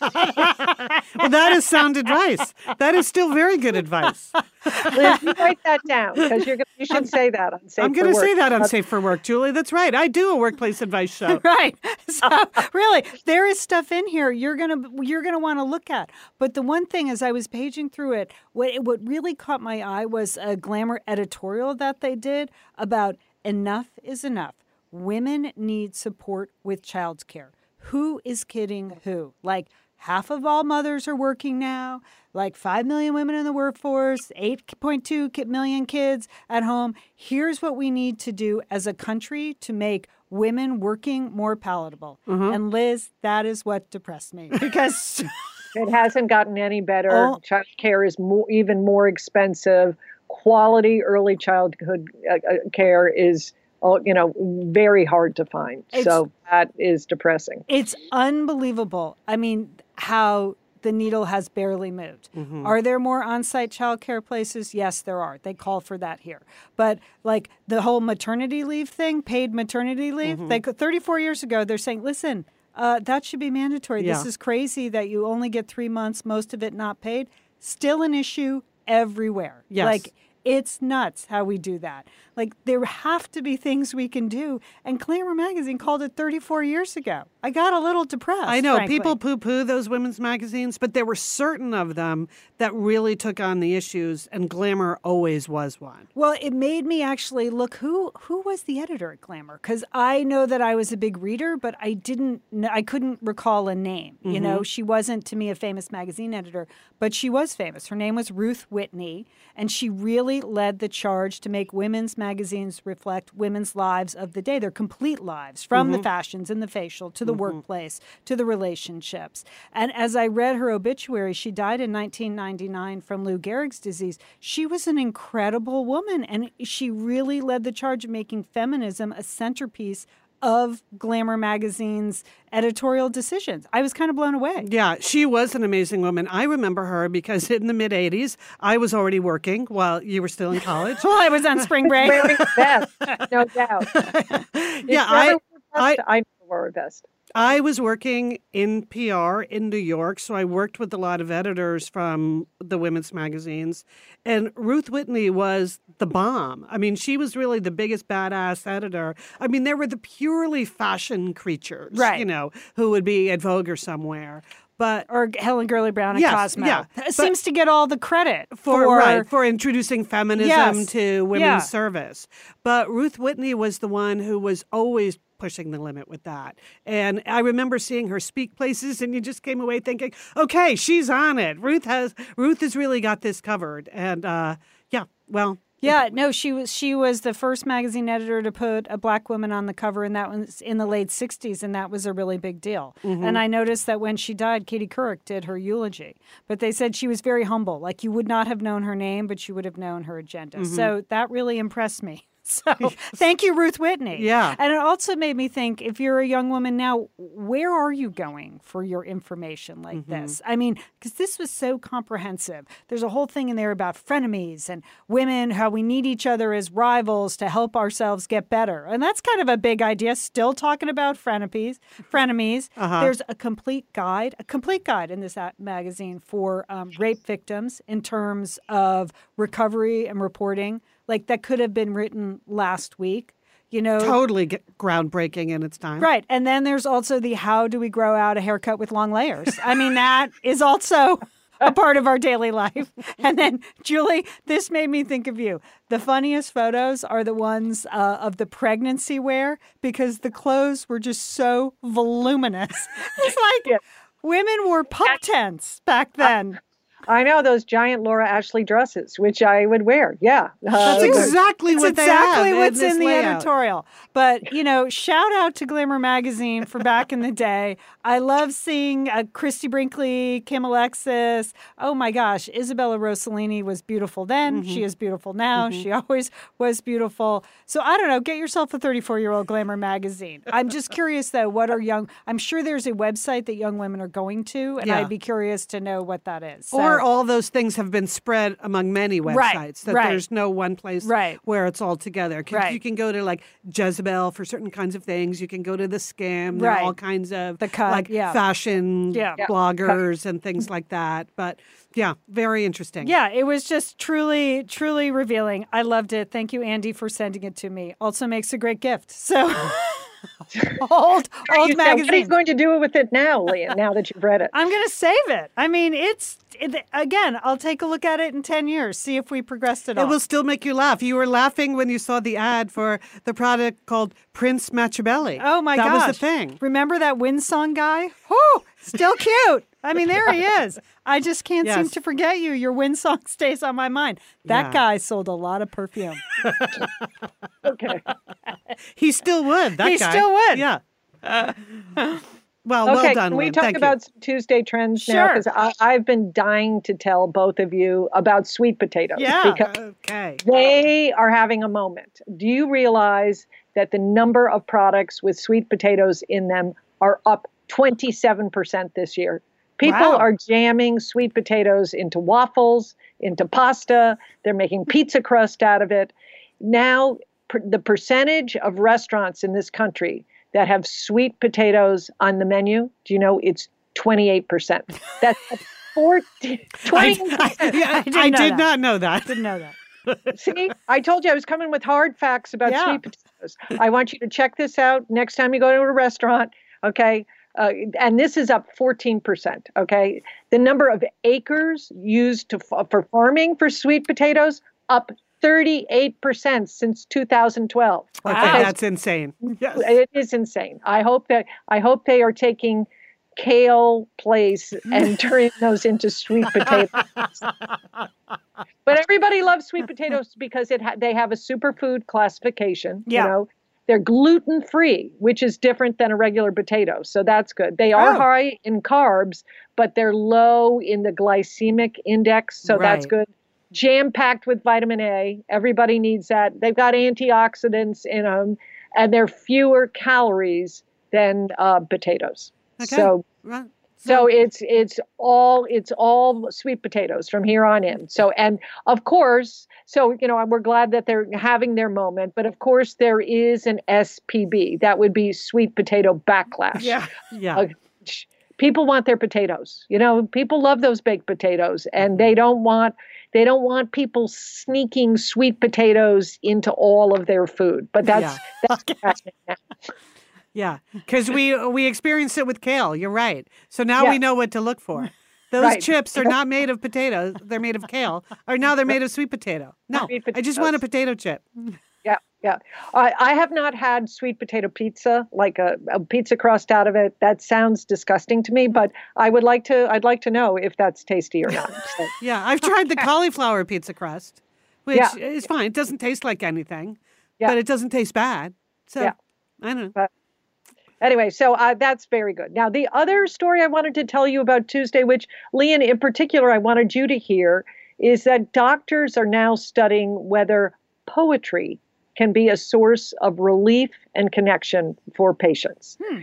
well, that is sound advice. That is still very good advice. Liz, you write that down because you're gonna, you should say that on Safe I'm going to say that on Safe for Work, Julie. That's right. I do a workplace advice show. *laughs* right. So really, there is stuff in here you're gonna you're gonna want to look at. But the one thing as I was paging through it, what what really caught my eye was a glamour editorial that they did about enough is enough. Women need support with childcare. Who is kidding who? Like half of all mothers are working now. Like 5 million women in the workforce, 8.2 million kids at home. Here's what we need to do as a country to make women working more palatable. And Liz, that is what depressed me *laughs* because It hasn't gotten any better. Oh. Child care is more, even more expensive. Quality early childhood uh, uh, care is, oh, you know, very hard to find. It's- so that is depressing. it's unbelievable. I mean, how the needle has barely moved. Mm-hmm. Are there more on-site childcare places? Yes, there are. They call for that here. But like the whole maternity leave thing, paid maternity leave, Mm-hmm. they 34 years ago they're saying, "Listen, uh, that should be mandatory. This is crazy that you only get 3 months, most of it not paid." Still an issue everywhere. Yes. Like it's nuts how we do that. Like there have to be things we can do. And Glamour magazine called it 34 years ago. I got a little depressed. I know frankly. people poo poo those women's magazines, but there were certain of them that really took on the issues, and Glamour always was one. Well, it made me actually look who who was the editor at Glamour because I know that I was a big reader, but I didn't I couldn't recall a name. You know, mm-hmm. she wasn't to me a famous magazine editor, but she was famous. Her name was Ruth Whitney, and she really led the charge to make women's magazines reflect women's lives of the day, their complete lives, from the mm-hmm. fashions and the facial to the mm-hmm. workplace to the relationships. And as I read her obituary, she died in 1999 from Lou Gehrig's disease. She was an incredible woman, and she really led the charge of making feminism a centerpiece of Glamour magazine's editorial decisions. I was kind of blown away. Yeah, she was an amazing woman. I remember her because in the mid 80s, I was already working while you were still in college. Well, *laughs* I was on spring *laughs* break. Wearing a vest, no doubt. *laughs* yeah, I, I, I never wore a vest. I was working in PR in New York, so I worked with a lot of editors from the women's magazines. And Ruth Whitney was the bomb. I mean, she was really the biggest badass editor. I mean, there were the purely fashion creatures, Right. you know, who would be at Vogue or somewhere. But or Helen Gurley Brown at Yes, Cosmo. yeah, but- seems to get all the credit for, for, right for introducing feminism Yes, to women's yeah. service. But Ruth Whitney was the one who was always pushing the limit with that. And I remember seeing her speak places and you just came away thinking, "Okay, she's on it. Ruth has Ruth has really got this covered." And uh yeah, well, Yeah, no, she was she was the first magazine editor to put a black woman on the cover, and that was in the late '60s, and that was a really big deal. Mm-hmm. And I noticed that when she died, Katie Couric did her eulogy, but they said she was very humble. Like you would not have known her name, but you would have known her agenda. Mm-hmm. So that really impressed me. *laughs* So thank you, Ruth Whitney. Yeah. And it also made me think if you're a young woman now, where are you going for your information like Mm-hmm. this? I mean, because this was so comprehensive. There's a whole thing in there about frenemies and women, how we need each other as rivals to help ourselves get better. And that's kind of a big idea. Still talking about frenemies. frenemies. Uh-huh. There's a complete guide, a complete guide in this magazine for um, rape victims in terms of recovery and reporting. Like that could have been written last week. You know, Totally g- groundbreaking in its time. Right. And then there's also the how do we grow out a haircut with long layers? I mean, that *laughs* is also a part of our daily life. *laughs* And then, Julie, this made me think of you. The funniest photos are the ones uh, of the pregnancy wear because the clothes were just so voluminous. *laughs* It's like Yeah. women wore pup tents back then. I know those giant Laura Ashley dresses, which I would wear. Yeah. That's Uh, exactly what they exactly have what's in, in the layout. editorial. But you know, shout out to Glamour magazine for back in the day. I love seeing uh, Christie Brinkley, Kim Alexis. Oh my gosh, Isabella Rossellini was beautiful then. Mm-hmm. She is beautiful now. She *laughs* always was beautiful. So I don't know. Get yourself a 34 year old Glamour magazine. I'm just curious though. What are young? I'm sure there's a website that young women are going to, and Yeah. I'd be curious to know what that is. So- Or all those things have been spread among many websites. Right, that right. there's no one place Right. where it's all together. 'Cause Right. You can go to like Jezebel for certain kinds of things. You can go to the Skimm. There Right. are all kinds of The Cut, like yeah. fashion Yeah. Yeah. bloggers and things like that. But yeah, very interesting. Yeah, it was just truly, truly revealing. I loved it. Thank you, Andy, for sending it to me. Also makes a great gift. So *laughs* *laughs* *laughs* old, you old said, what are you going to do with it now, *laughs* Lian, now that you've read it? I'm going to save it. I mean, it's it, again. I'll take a look at it in ten years, see if we progressed at all. It will still make you laugh. You were laughing when you saw the ad for the product called Prince Matchabelli. Oh my god, that gosh! was the thing. Remember that Windsong guy? Whoo! Still cute. I mean, there he is. I just can't seem to forget you. Your wind song *laughs* stays on my mind. That Yeah. guy sold a lot of perfume. *laughs* Okay. *laughs* He still would. That He guy. still would. Yeah. well, well Okay, done. can we Lynn. talk Thank about some Tuesday trends now? Sure. Because I've been dying to tell both of you about sweet potatoes. Yeah. Because Okay. they are having a moment. Do you realize that the number of products with sweet potatoes in them are up 27% this year? People Wow. are jamming sweet potatoes into waffles, into pasta. They're making pizza crust out of it. Now, per, the percentage of restaurants in this country that have sweet potatoes on the menu, do you know it's 28%? That's *laughs* 14, 20, *laughs* I, yeah, didn't I know did that. not know that. Didn't know that. See, I told you I was coming with hard facts about Yeah. sweet potatoes. I want you to check this out next time you go to a restaurant. Okay. Uh, and this is up 14%. Okay. The number of acres used to, f- for farming for sweet potatoes up 38% since 2012. Okay, Wow. that's insane. Yes. It is insane. I hope that I hope they are taking kale place and *laughs* turning those into sweet potatoes. *laughs* but everybody loves sweet potatoes because it ha- they have a superfood classification. Yeah. You know, they're gluten free, which is different than a regular potato. So that's good. They are Oh. high in carbs, but they're low in the glycemic index. So that's good. Jam packed with vitamin A. Everybody needs that. They've got antioxidants in them, and they're fewer calories than uh, potatoes. Okay. So Right. So it's it's all it's all sweet potatoes from here on in. So and of course, so you know we're glad that they're having their moment, but of course there is an SPB that would be sweet potato backlash. Yeah. Yeah. Uh, people want their potatoes. You know, people love those baked potatoes, and they don't want they don't want people sneaking sweet potatoes into all of their food. But that's that's *laughs* happening now. Yeah. *laughs* Because we uh, we experienced it with kale. You're right. So now we know what to look for. *laughs* Those Right. chips are not made of *laughs* potatoes. They're made of kale. Or now they're made of sweet potato. No. Sweet I just want a potato chip. Yeah, yeah. I, I have not had sweet potato pizza, like a, a pizza crust out of it. That sounds disgusting to me, mm. but I would like to. I'd like to know if that's tasty or not. So, Yeah. I've tried the cauliflower pizza crust, which Yeah. is fine. It doesn't taste like anything, Yeah. but it doesn't taste bad. So Yeah. I don't know. Anyway, so uh, that's very good. Now, the other story I wanted to tell you about Tuesday, which Lian in particular I wanted you to hear, is that doctors are now studying whether poetry can be a source of relief and connection for patients. Hmm.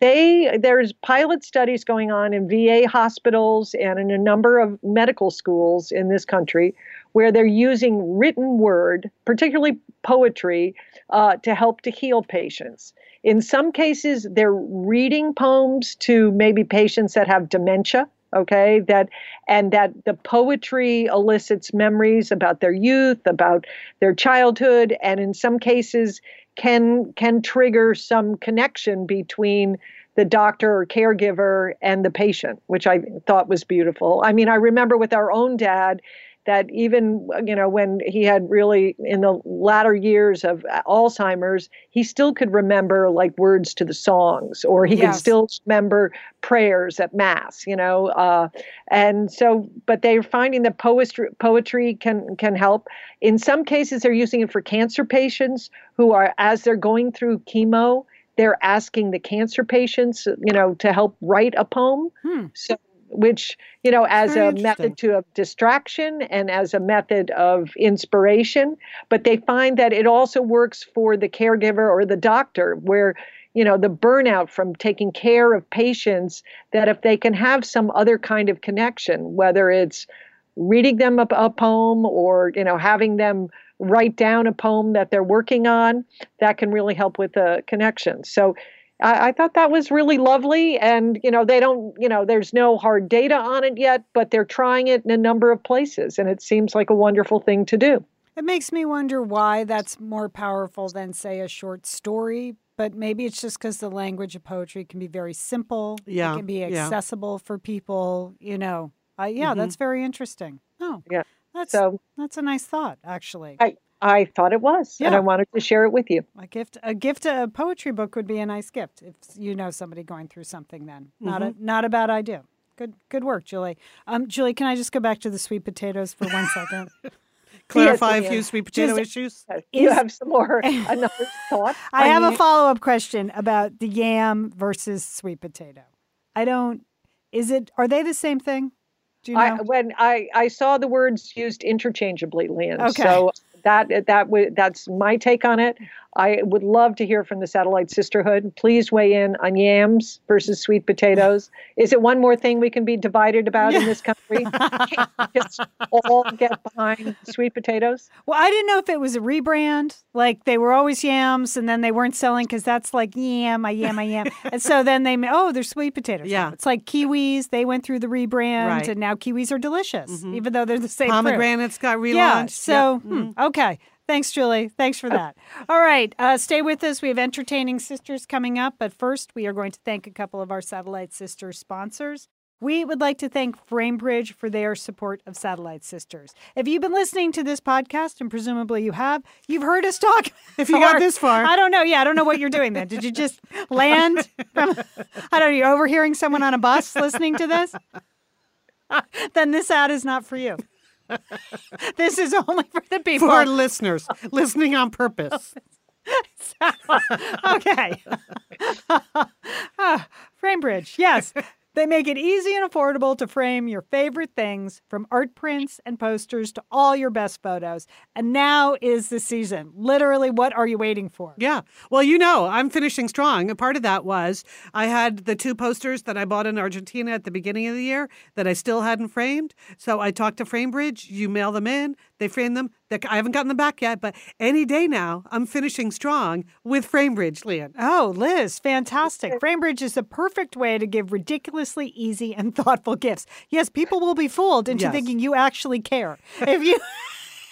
They there's pilot studies going on in VA hospitals and in a number of medical schools in this country where they're using written word, particularly poetry, uh, to help to heal patients. In some cases, they're reading poems to maybe patients that have dementia. Okay, that and that the poetry elicits memories about their youth, about their childhood, and in some cases can can trigger some connection between the doctor or caregiver and the patient, which I thought was beautiful. I mean, I remember with our own dad that even you know when he had really in the latter years of Alzheimer's, he still could remember like words to the songs, or he could still remember prayers at mass. You know, uh, and so but they're finding that poetry poetry can can help. In some cases, they're using it for cancer patients who are as they're going through chemo. They're asking the cancer patients, you know, to help write a poem. Hmm. So, which you know, as Very a method to of distraction and as a method of inspiration. But they find that it also works for the caregiver or the doctor, where you know the burnout from taking care of patients. That if they can have some other kind of connection, whether it's reading them a, a poem or you know having them write down a poem that they're working on, that can really help with the connection. So. I, I thought that was really lovely. And, you know, they don't, you know, there's no hard data on it yet, but they're trying it in a number of places. And it seems like a wonderful thing to do. It makes me wonder why that's more powerful than, say, a short story. But maybe it's just because the language of poetry can be very simple. Yeah, It can be yeah. accessible for people, you know. Uh, yeah, Mhm. that's very interesting. Oh, Yeah. That's, So that's a nice thought, actually. I, I thought it was, and I wanted to share it with you. A gift, a gift, a poetry book would be a nice gift if you know somebody going through something. Then not a not a bad idea. Good, good work, Julie. Um, Julie, can I just go back to the sweet potatoes for one second? *laughs* Clarify a Lian. few sweet potato Just- issues. you have some more *laughs* another thought? I have mean, a follow up question about the yam versus sweet potato. I don't. Is it? Are they the same thing? Do you know? I, when I, I saw the words used interchangeably, Lynn. Okay. So that that would that's my take on it. I would love to hear from the Satellite Sisterhood. Please weigh in on yams versus sweet potatoes. *laughs* Is it one more thing we can be divided about in this country? *laughs* Can't we just all get behind sweet potatoes. well, I didn't know if it was a rebrand. Like they were always yams, and then they weren't selling because that's like yam, I yam, I yam, *laughs* and so then they ma- oh, they're sweet potatoes. Yeah. it's like kiwis. They went through the rebrand, Right. and now kiwis are delicious, even though they're the same. fruit. Pomegranates got relaunched. Yeah. So, Yep. hmm, okay. Thanks, Julie. Thanks for that. All right. Uh, stay with us. We have entertaining sisters coming up. But first, we are going to thank a couple of our Satellite Sisters sponsors. We would like to thank Framebridge for their support of Satellite Sisters. If you've been listening to this podcast, and presumably you have, you've heard us talk. *laughs* If you got this far. I don't know. Yeah, I don't know what you're doing then. Did you just land? From, *laughs* I don't know. You're overhearing someone on a bus listening to this? *laughs* then this ad is not for you. This is only for the people. For our listeners, listening on purpose. *laughs* okay. Ah, *laughs* Framebridge, yes. They make it easy and affordable to frame your favorite things from art prints and posters to all your best photos. And now is the season. Literally, what are you waiting for? Yeah. Well, you know, I'm finishing strong. A part of that was I had the two posters that I bought in Argentina at the beginning of the year that I still hadn't framed. So I talked to Framebridge. You mail them in, they frame them. I haven't gotten them back yet, but any day now, I'm finishing strong with Framebridge, Lian. Oh, Liz, fantastic. Framebridge is the perfect way to give ridiculously easy and *laughs* thoughtful gifts. Yes, people will be fooled into Yes. thinking you actually care. If you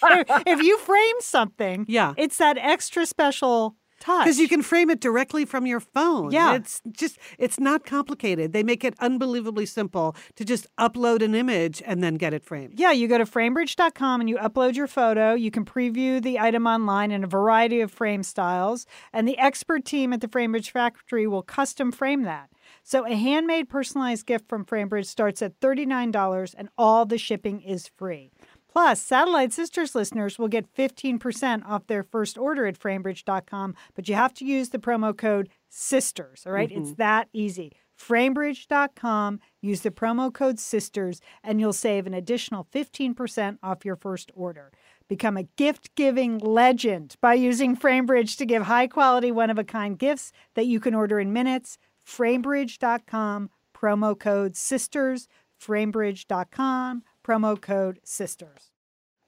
*laughs* if you frame something, Yeah. it's that extra special touch. Because you can frame it directly from your phone. Yeah. It's just, it's not complicated. They make it unbelievably simple to just upload an image and then get it framed. Yeah, you go to framebridge.com and you upload your photo. You can preview the item online in a variety of frame styles, and the expert team at the Framebridge factory will custom frame that. So, a handmade personalized gift from Framebridge starts at $39 and all the shipping is free. Plus, Satellite Sisters listeners will get 15% off their first order at framebridge.com, but you have to use the promo code SISTERS, all right? It's mm-hmm. that easy. Framebridge.com, use the promo code SISTERS, and you'll save an additional 15% off your first order. Become a gift giving legend by using Framebridge to give high quality, one of a kind gifts that you can order in minutes. Framebridge.com, promo code SISTERS. Framebridge.com, promo code SISTERS.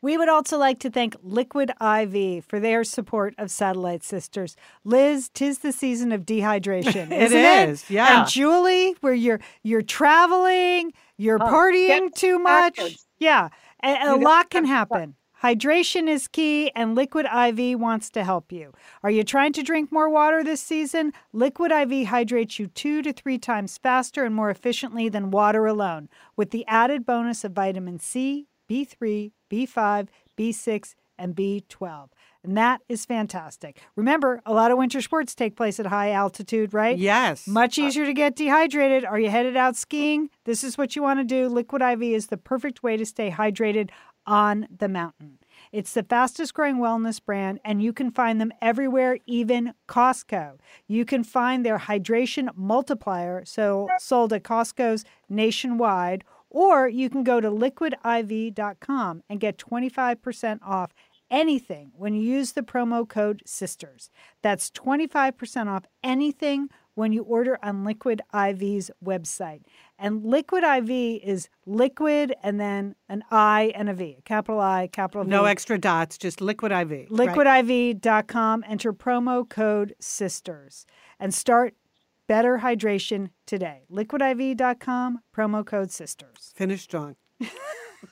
We would also like to thank Liquid IV for their support of Satellite Sisters. Liz, tis the season of dehydration, *laughs* It isn't it? is, yeah. And Julie, where you're you're traveling, you're Oh, partying too much. backwards. Yeah, a, a lot can happen. Hydration is key, and Liquid IV wants to help you. Are you trying to drink more water this season? Liquid IV hydrates you two to three times faster and more efficiently than water alone, with the added bonus of vitamin C, B3, B5, B6, and B12. And that is fantastic. Remember, a lot of winter sports take place at high altitude, right? Yes. Much uh, easier to get dehydrated. Are you headed out skiing? This is what you want to do. Liquid IV is the perfect way to stay hydrated on the mountain. It's the fastest growing wellness brand, and you can find them everywhere, even Costco. You can find their hydration multiplier, so sold at Costco's nationwide, or you can go to liquidiv.com and get 25% off anything when you use the promo code SISTERS. That's 25% off anything when you order on Liquid IV's website. And Liquid IV is liquid and then an I and a V, a capital I, capital V. No extra dots, just liquid IV. right? liquidiv.com, enter promo code SISTERS, and start better hydration today. Liquidiv.com, promo code SISTERS. Finish strong. *laughs*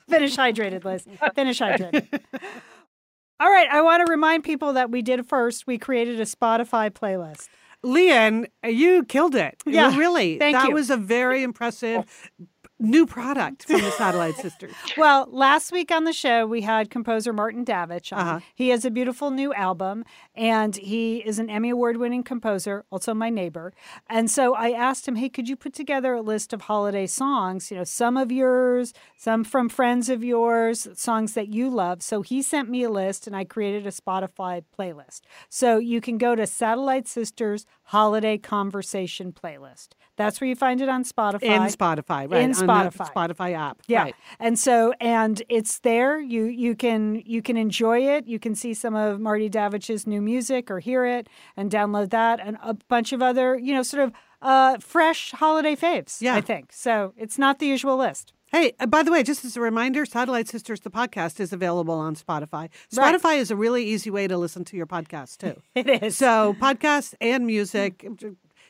Finish hydrated, Liz. Finish hydrated. *laughs* All right, I want to remind people that we did first. We created a Spotify playlist. Lian, you killed it. Yeah, really. thank that you. was a very impressive new product from the Satellite Sisters. *laughs* Well, last week on the show, we had composer Martin Davich on. Uh-huh. He has a beautiful new album, and he is an Emmy Award winning composer, also my neighbor. And so I asked him, hey, could you put together a list of holiday songs? You know, some of yours, some from friends of yours, songs that you love. So he sent me a list, and I created a Spotify playlist. So you can go to Satellite Sisters Holiday Conversation Playlist. That's where you find it on Spotify. In Spotify, right? In Spotify. Spotify app. Yeah. Right. And so and it's there. You you can you can enjoy it. You can see some of Marty Davich's new music or hear it and download that and a bunch of other, you know, sort of uh fresh holiday faves, Yeah. I think. So it's not the usual list. Hey, uh, by the way, just as a reminder, Satellite Sisters, the podcast, is available on Spotify. Right. Spotify is a really easy way to listen to your podcast, too. *laughs* It is. so, podcasts and music,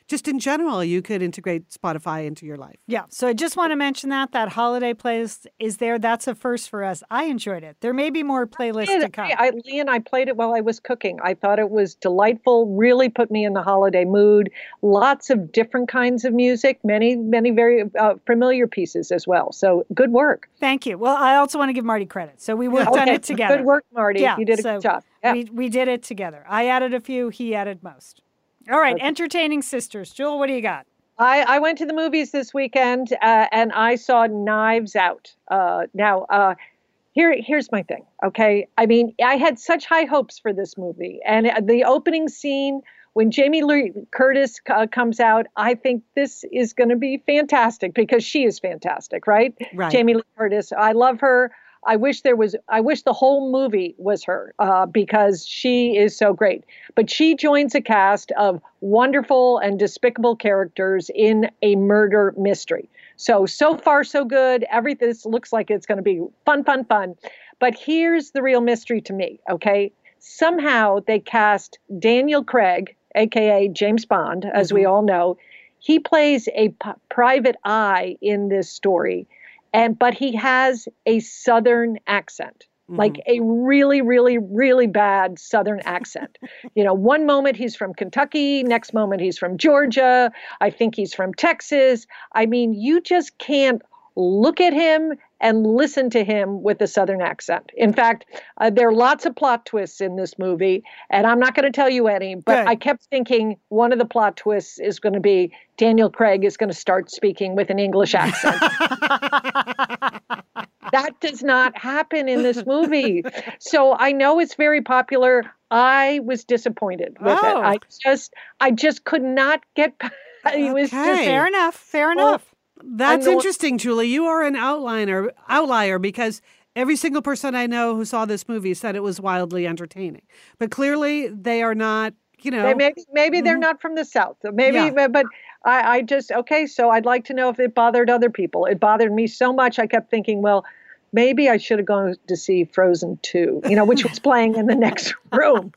just in general, you could integrate Spotify into your life. Yeah. So I just want to mention that that holiday playlist is there. That's a first for us. I enjoyed it. There may be more playlists to come. I, Lee and I played it while I was cooking. I thought it was delightful, really put me in the holiday mood. Lots of different kinds of music, many, many very uh, familiar pieces as well. So good work. Thank you. Well, I also want to give Marty credit. So we worked on it together. Good work, Marty. Yeah, you did a so good job. Yeah. We, we did it together. I added a few, he added most. All right, entertaining sisters. Jewel, what do you got? I, I went to the movies this weekend uh, and I saw Knives Out. Uh, now, uh, here, here's my thing. Okay, I mean, I had such high hopes for this movie, and uh, the opening scene when Jamie Lee Curtis uh, comes out, I think this is going to be fantastic because she is fantastic, right? Right. Jamie Lee Curtis. I love her. I wish there was. I wish the whole movie was her uh, because she is so great. But she joins a cast of wonderful and despicable characters in a murder mystery. So so far so good. Everything this looks like it's going to be fun, fun, fun. But here's the real mystery to me. Okay, somehow they cast Daniel Craig, aka James Bond, as we all know. He plays a p- private eye in this story and but he has a southern accent mm-hmm. like a really really really bad southern accent. *laughs* You know one moment he's from kentucky next moment he's from georgia i think he's from texas. I mean you just can't look at him and listen to him with a southern accent in fact uh, there are lots of plot twists in this movie and i'm not going to tell you any but Good. i kept thinking one of the plot twists is going to be daniel craig is going to start speaking with an english accent *laughs* that does not happen in this movie. So I know it's very popular. I was disappointed with Oh. it. I just I just could not get *laughs* it was just Fair enough. Fair enough. That's interesting, Julie. You are an outliner outlier because every single person I know who saw this movie said it was wildly entertaining. But clearly they are not, you know. They- maybe maybe they're Mhm. not from the south. Maybe Yeah. but, I, I just okay, so I'd like to know if it bothered other people. It bothered me so much I kept thinking, well, maybe I should have gone to see Frozen 2, you know, which was *laughs* playing in the next room.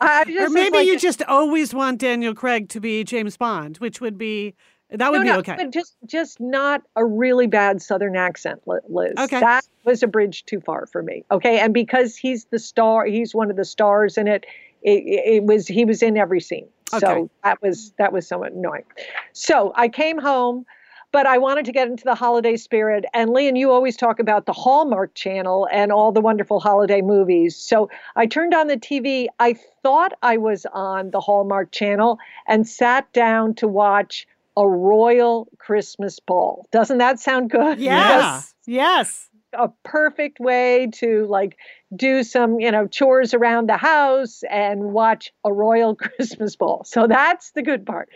I I just or maybe like, you just always want Daniel Craig to be James Bond, which would be that would no, be no, okay. But just just not a really bad Southern accent, Liz. Okay. That was a bridge too far for me. Okay, and because he's the star, he's one of the stars in it. It, it was he was in every scene, Okay. so that was that was somewhat annoying. So I came home, but I wanted to get into the holiday spirit. And Lian, you always talk about the Hallmark Channel and all the wonderful holiday movies. So I turned on the TV. I thought I was on the Hallmark Channel and sat down to watch a royal Christmas ball. Doesn't that sound good? Yes. Yes. a perfect way to like do some, you know, chores around the house and watch a royal *laughs* Christmas ball. So that's the good part.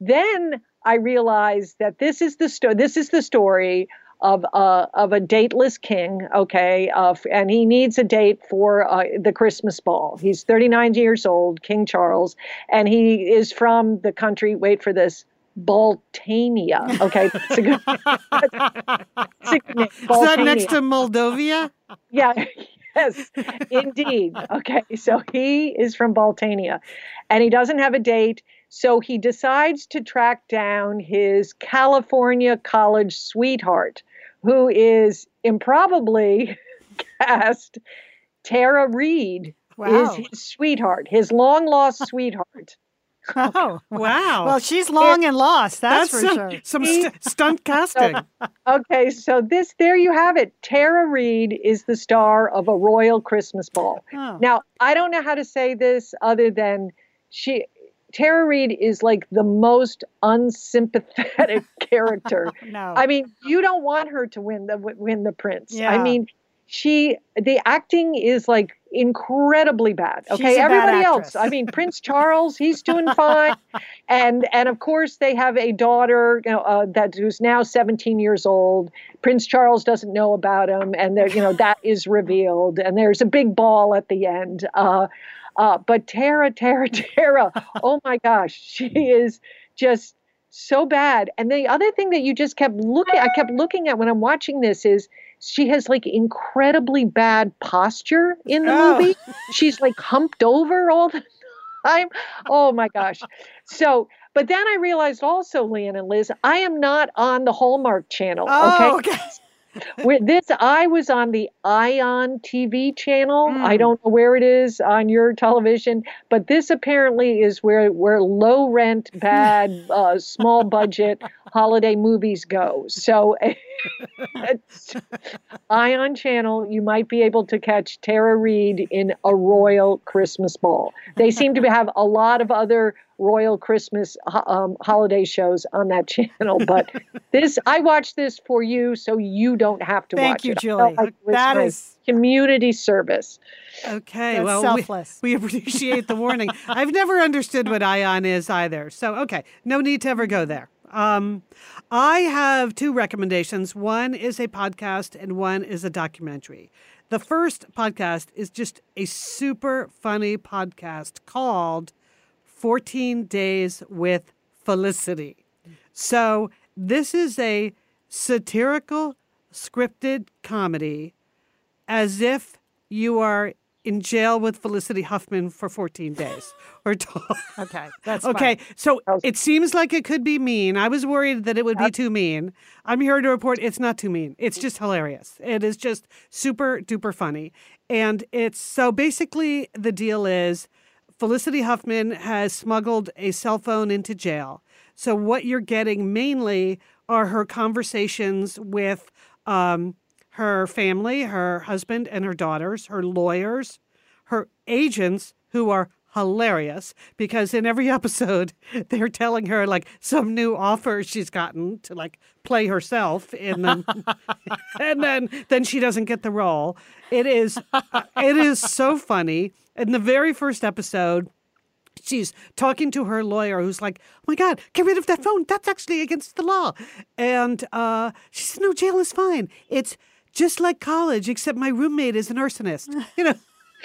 Then I realized that this is the story. This is the story of uh, of a dateless king. Okay, uh, and he needs a date for uh, the Christmas ball. He's 39 years old, King Charles, and he is from the country. Wait for this. Baltania. Okay, that's a good. That's a good name, Is that next to Moldovia? Yeah, yes, indeed. Okay, so he is from Baltania and he doesn't have a date. So he decides to track down his California college sweetheart, who is improbably *laughs* cast Tara Reid. Wow. Is his sweetheart, his long lost sweetheart. Oh. *laughs* Wow. Well, she's long and lost. That's, That's for some, sure. some st- stunt *laughs* casting. Okay, so this there you have it. Tara Reid is the star of a royal Christmas ball. Oh. Now, I don't know how to say this other than she Tara Reid is like the most unsympathetic *laughs* character. no. I mean, you don't want her to win the win the prince. Yeah. I mean, she the acting is like incredibly bad. Okay, bad everybody actress. else. I mean, Prince *laughs* Charles, he's doing fine, and and of course they have a daughter you know, uh, that who's now 17 years old. Prince Charles doesn't know about him, and there you know that is revealed, and there's a big ball at the end. Uh, uh, but Tara, Tara, *laughs* Tara, oh my gosh, she is just so bad. And the other thing that you just kept looking, I kept looking at when I'm watching this is she has like incredibly bad posture in the Oh. movie. She's like humped over all the time. Oh my gosh. So, but then I realized also, Lian and Liz, I am not on the Hallmark channel. oh, okay. okay. With this, I was on the Ion TV channel. I Mm. don't know where it is on your television, but this apparently is where where low rent, bad, *laughs* uh, small budget holiday movies go. So, *laughs* Ion channel, you might be able to catch Tara Reid in a royal Christmas ball. They seem to have a lot of other royal Christmas um, holiday shows on that *laughs* channel, but this I watch this for you, so you don't have to Thank watch you, it. I Julie. felt like it was That my is community service. Okay, that's well, we, selfless. we appreciate the warning. *laughs* I've never understood what ion is either. So, okay, no need to ever go there. Um, I have two recommendations. One is a podcast, and one is a documentary. The first podcast is just a super funny podcast called 14 Days with Felicity. So, this is a satirical, scripted comedy as if you are in jail with Felicity Huffman for 14 days *laughs* or t- okay. That's Okay, fine. so it seems like it could be mean. I was worried that it would be too mean. I'm here to report it's not too mean. It's mm. just hilarious. It is just super duper funny. And it's so basically the deal is Felicity Huffman has smuggled a cell phone into jail. So what you're getting mainly are her conversations with um, her family, her husband and her daughters, her lawyers, her agents who are hilarious because in every *laughs* episode they're telling her like some new offer she's gotten to like play herself in them *laughs* and then then she doesn't get the role it is uh, it is so funny in the very first episode she's talking to her lawyer who's like oh my god get rid of that phone. That's actually against the law. And uh, she said no jail is fine. It's just like college except my roommate is an arsonist. You know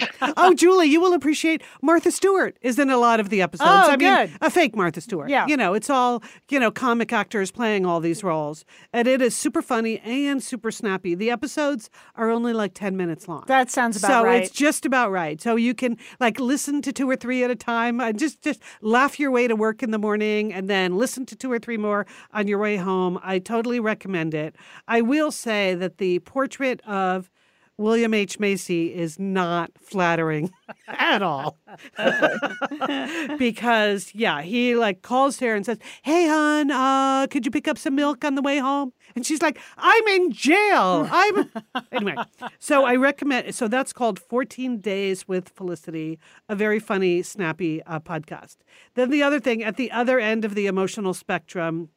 *laughs* oh, Julie, you will appreciate Martha Stewart is in a lot of the episodes. Oh, I mean, good. a fake Martha Stewart. Yeah. You know, it's all, you know, comic actors playing all these roles. And it is super funny and super snappy. The episodes are only like 10 minutes long. That sounds about so right. So it's just about right. So you can like listen to two or three at a time and just just laugh your way to work in the morning and then listen to two or three more on your way home. I totally recommend it. I will say that the portrait of William H. Macy is not flattering *laughs* at all. *laughs* because yeah, he like calls her and says, "Hey, hon, uh, could you pick up some milk on the way home?" And she's like, "I'm in jail. I'm *laughs* anyway." So I recommend. So that's called 14 Days with Felicity, a very funny, snappy uh, podcast. Then the other thing at the other end of the emotional spectrum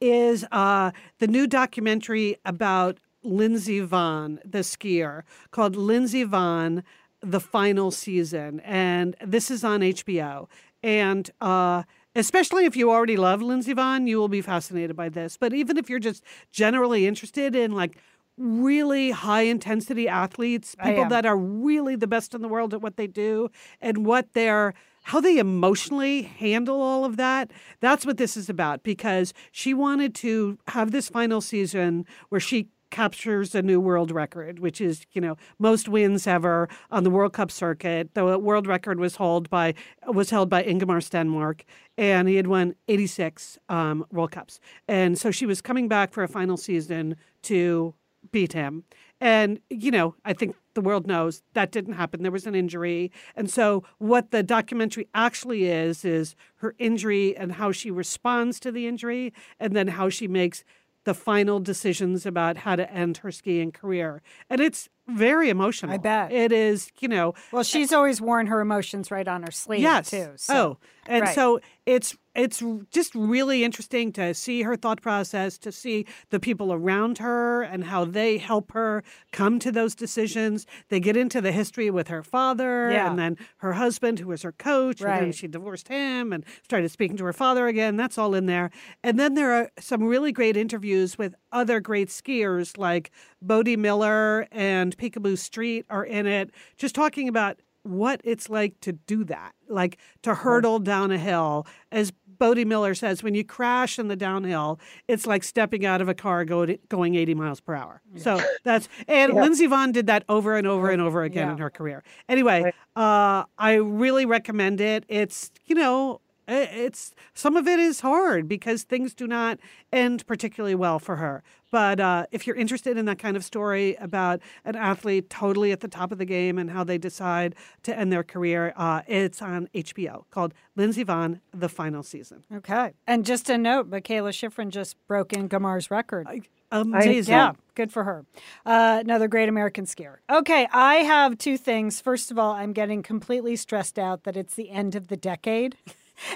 is uh, the new documentary about Lindsey Vonn, the skier, called Lindsey Vonn, The Final Season. And this is on HBO. And uh, especially if you already love Lindsey Vonn, you will be fascinated by this. But even if you're just generally interested in like really high intensity athletes, people that are really the best in the world at what they do and what they're how they emotionally handle all of that. That's what this is about because she wanted to have this final season where she captures a new world record, which is, you know, most wins ever on the World Cup circuit. The world record was held by was held by Ingemar Stenmark, and he had won 86 um, World Cups. And so she was coming back for a final season to beat him. And, you know, I think the world knows that didn't happen. There was an injury. And so, what the documentary actually is, is her injury and how she responds to the injury, and then how she makes the final decisions about how to end her skiing career. And it's very emotional. I bet. It is, you know, well, she's always worn her emotions right on her sleeve yes. too. So. Oh, and right. so it's it's just really interesting to see her thought process, to see the people around her and how they help her come to those decisions. They get into the history with her father Yeah. and then her husband, who was her coach, and then she divorced him and started speaking to her father again. That's all in there. And then there are some really great interviews with other great skiers like Bode Miller and Picabo Street are in it, just talking about what it's like to do that, like to hurdle down a hill. As Bode Miller says, when you crash in the downhill, it's like stepping out of a car go going 80 miles per hour. So that's, and Yeah. Lindsey Vonn did that over and over and over again in her career. Anyway, uh, I really recommend it. It's, you know, it's some of it is hard because things do not end particularly well for her. But uh, if you're interested in that kind of story about an athlete totally at the top of the game and how they decide to end their career, uh, it's on HBO called Lindsey Vonn: The Final Season. Okay. And just a note, Mikaela Shiffrin just broke Ingemar's record. Amazing. Yeah, good for her. Uh, another great American skier. Okay, I have two things. First of all, I'm getting completely stressed out that it's the end of the decade. *laughs*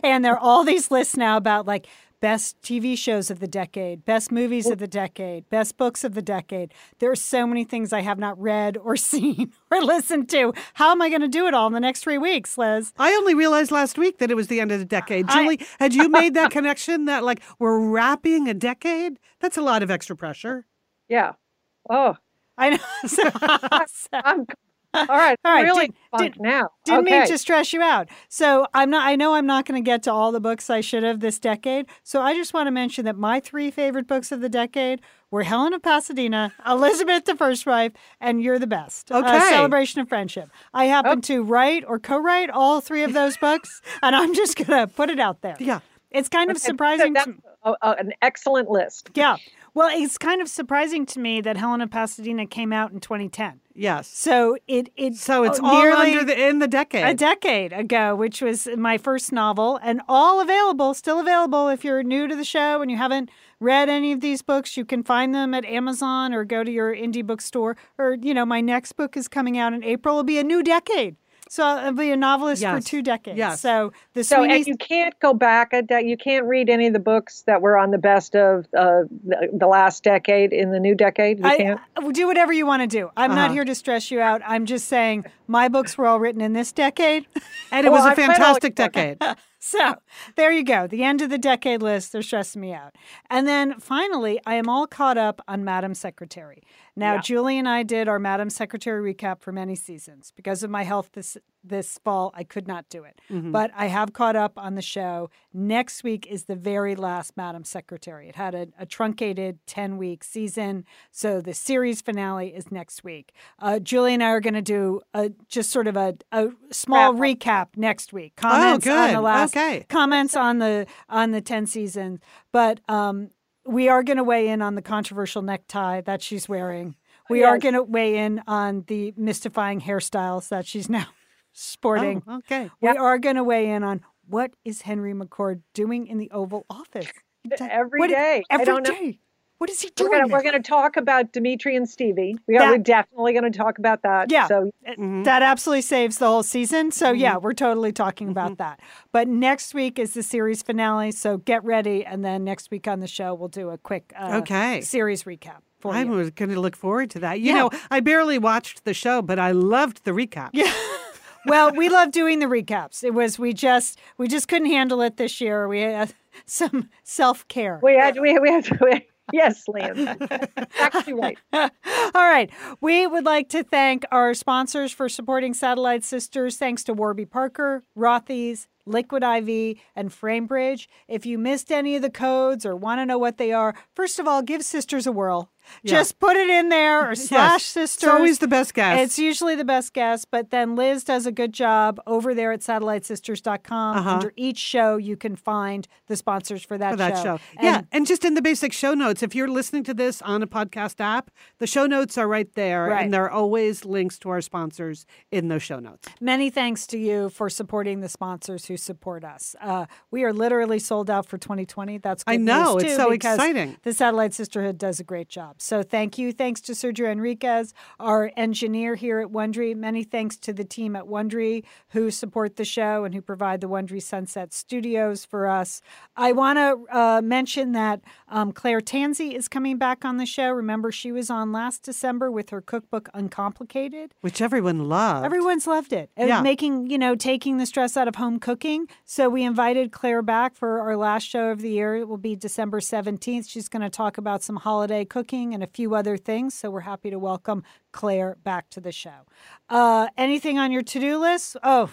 And there are all these lists now about like best TV shows of the decade, best movies of the decade, best books of the decade. There are so many things I have not read or *laughs* seen or listened to. How am I going to do it all in the next three weeks, Liz? I only realized last week that it was the end of the decade. I- Julie, had you made that *laughs* connection that like we're wrapping a decade? That's a lot of extra pressure. Yeah. Oh, I know. *laughs* So- I'm all right. *laughs* All right, really did- did- now. Didn't okay. mean to stress you out. So I'm not. I know I'm not going to get to all the books I should have this decade. So I just want to mention that my three favorite books of the decade were Helen of Pasadena, *laughs* Elizabeth the First Wife, and You're the Best. Uh, Okay. Celebration of Friendship. I happen to write or co-write all three of those books, and I'm just going to put it out there. Yeah. It's kind of Okay, surprising. That's to, a- a- an excellent list. yeah. Well, it's kind of surprising to me that Helen of Pasadena came out in 2010. Yes. So it it So it's oh, all nearly under the in the decade. a decade ago, which was my first novel, and all available, still available. If you're new to the show and you haven't read any of these books, you can find them at Amazon or go to your indie bookstore. Or you know, my next book is coming out in April. It'll be a new decade. So I'll be a novelist for two decades. Yes. So the So, Sweeney and you can't go back a de- you can't read any of the books that were on the best of uh, the, the last decade in the new decade. You I, can't. Do whatever you want to do. I'm not Uh-huh. here to stress you out. I'm just saying my books were all written in this decade. *laughs* And it Well, was a I've read all fantastic your decade. *laughs* So there you go. The end of the decade list. They're stressing me out. And then finally, I am all caught up on Madam Secretary. Now, Yeah. Julie and I did our Madam Secretary recap for many seasons. Because of my health this this fall, I could not do it. Mm-hmm. But I have caught up on the show. Next week is the very last Madam Secretary. It had a, a truncated 10 week season. So the series finale is next week. Uh, Julie and I are going to do a, just sort of a, a small recap next week. Comments on the last Okay. comments on the on the 10 seasons. But um, we are going to weigh in on the controversial necktie that she's wearing. We are going to weigh in on the mystifying hairstyles that she's now sporting. Oh, okay. We are going to weigh in on what is Henry McCord doing in the Oval Office Every What- day. Every day. What is he doing? we're gonna talk about Dimitri and Stevie. We are, That- we're definitely gonna talk about that. Yeah. So Mm-hmm. That absolutely saves the whole season. So, yeah, we're totally talking about that. But next week is the series finale. So, get ready. And then next week on the show, we'll do a quick uh, Okay. series recap for I'm going to look forward to that. You Yeah. know, I barely watched the show, but I loved the recap. Yeah. Well, we love doing the recaps. It was, we just, we just couldn't handle it this year. We had *laughs* some self care. we had we we had to. We, yes, Lance. Actually, right. *laughs* All right. We would like to thank our sponsors for supporting Satellite Sisters. Thanks to Warby Parker, Rothy's, Liquid IV, and Framebridge. If you missed any of the codes or want to know what they are, first of all, give Sisters a whirl. Just put it in there or *laughs* slash Sisters. It's always the best guess. It's usually the best guess, but then Liz does a good job over there at satellitesisters.com. Uh-huh. Under each show, you can find the sponsors for that, for that show. And yeah, and just in the basic show notes, if you're listening to this on a podcast app, the show notes are right there, Right. and there are always links to our sponsors in those show notes. Many thanks to you for supporting the sponsors who support us. Uh, we are literally sold out for 2020. That's good I know, it's so exciting. The Satellite Sisterhood does a great job. So thank you. Thanks to Sergio Enriquez, our engineer here at Wondery. Many thanks to the team at Wondery who support the show and who provide the Wondery Sunset Studios for us. I want to uh, mention that um, Claire Tansey is coming back on the show. Remember, she was on last December with her cookbook Uncomplicated. Which everyone loved. Everyone's loved it. And Yeah. Making, you know, taking the stress out of home cooking. So we invited Claire back for our last show of the year. It will be December 17th. She's going to talk about some holiday cooking and a few other things. So we're happy to welcome Claire back to the show. Uh, anything on your to do list? Oh,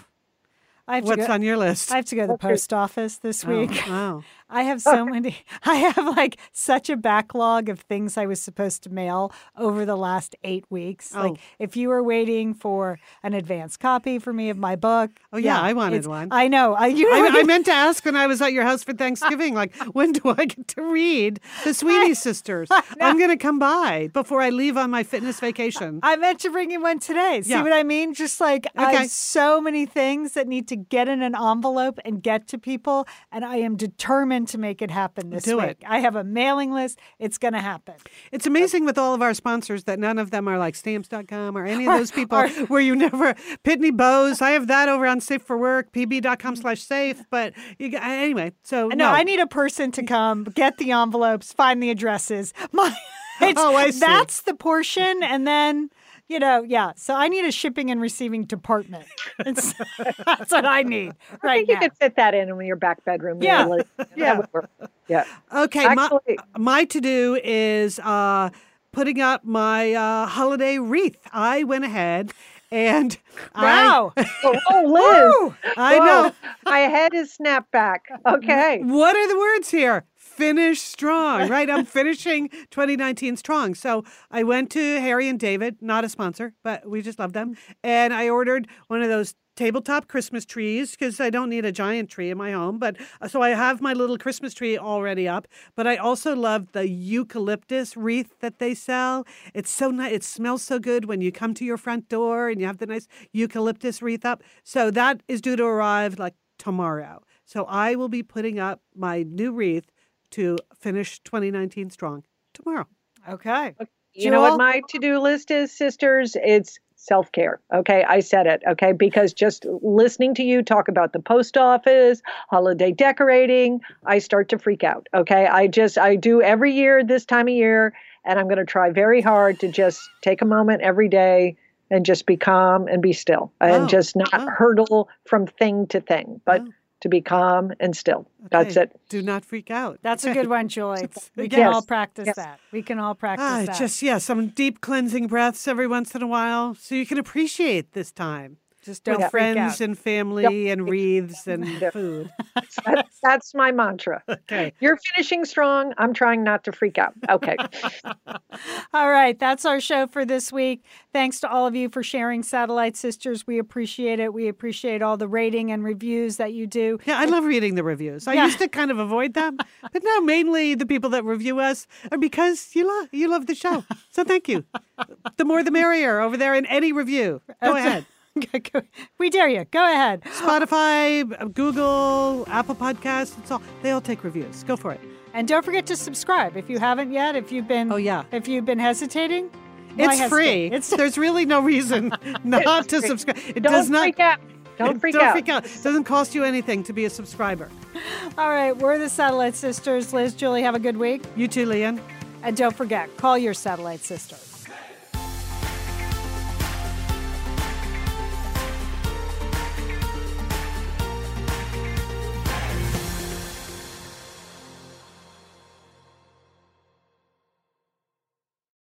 I have to What's go. on your list? I have to go to the post office this oh, week. Oh, *laughs* I have so many. *laughs* I have like such a backlog of things I was supposed to mail over the last eight weeks. Oh. Like, if you were waiting for an advance copy for me of my book, Oh, yeah, I wanted one. I know. I, you know, I, I meant to ask when I was at your house for Thanksgiving, like, *laughs* when do I get to read the Sweeney Sisters? I'm going to come by before I leave on my fitness vacation. I meant to bring you one today. See Yeah. what I mean? Just like I Okay. have so many things that need to get in an envelope and get to people, and I am determined to make it happen this Do week. it. I have a mailing list. It's going to happen. It's amazing with all of our sponsors that none of them are like stamps.com or any of *laughs* those people or- where you never, Pitney Bowes. I have that over on Safe for Work, pb.com slash safe. But you, anyway, so No, no. I need a person to come get the envelopes, find the addresses. *laughs* My, it's, *laughs* Oh, I see. That's the portion, and then you know, yeah. So I need a shipping and receiving department. *laughs* That's what I need I right think you could fit that in in your back bedroom. Yeah. That Yeah. Yeah. Okay, Actually- my, my to do is uh, putting up my uh, holiday wreath. I went ahead and Wow. *laughs* Oh, oh, Liz. I, I Whoa, know. My head is snapped back. Okay. What are the words here? Finish strong, *laughs* right? I'm finishing 2019 strong. So I went to Harry and David, not a sponsor, but we just love them. And I ordered one of those tabletop Christmas trees because I don't need a giant tree in my home. But uh, so I have my little Christmas tree already up. But I also love the eucalyptus wreath that they sell. It's so nice. It smells so good when you come to your front door and you have the nice eucalyptus wreath up. So that is due to arrive like tomorrow. So I will be putting up my new wreath to finish 2019 strong tomorrow. Okay. You know Jewel? what my to-do list is, sisters? It's self care. Okay, I said it. Okay, because just listening to you talk about the post office, holiday decorating, I start to freak out. Okay, I just, I do every year this time of year, and I'm going to try very hard to just take a moment every day and just be calm and be still and Oh, just not oh. hurdle from thing to thing, but Oh. To be calm and still. That's it. Do not freak out. That's a good one, Julie. *laughs* We can Yes, all practice yes. that. We can all practice Ah, that. just yeah, some deep cleansing breaths every once in a while, so you can appreciate this time just don't with friends and family and wreaths and Yeah. food. That's, that's my mantra. *laughs* Okay. You're finishing strong. I'm trying not to freak out. Okay. *laughs* All right, that's our show for this week. Thanks to all of you for sharing Satellite Sisters. We appreciate it. We appreciate all the rating and reviews that you do. Yeah, I love reading the reviews. I Yeah. used to kind of avoid them, but now mainly the people that review us are because you love you love the show. So thank you. The more the merrier over there in any review. Go ahead. *laughs* we dare you. Go ahead. Spotify, Google, Apple Podcasts, it's all they all take reviews. Go for it. And don't forget to subscribe if you haven't yet. If you've been Oh, yeah. if you've been hesitating, It's free. It's There's really no reason *laughs* not to free. subscribe. It Don't does not freak out. Don't freak don't out. freak out. It doesn't cost you anything to be a subscriber. all right. We're the Satellite Sisters. Liz, Julie, have a good week. You too, Lian. And don't forget, call your Satellite Sisters.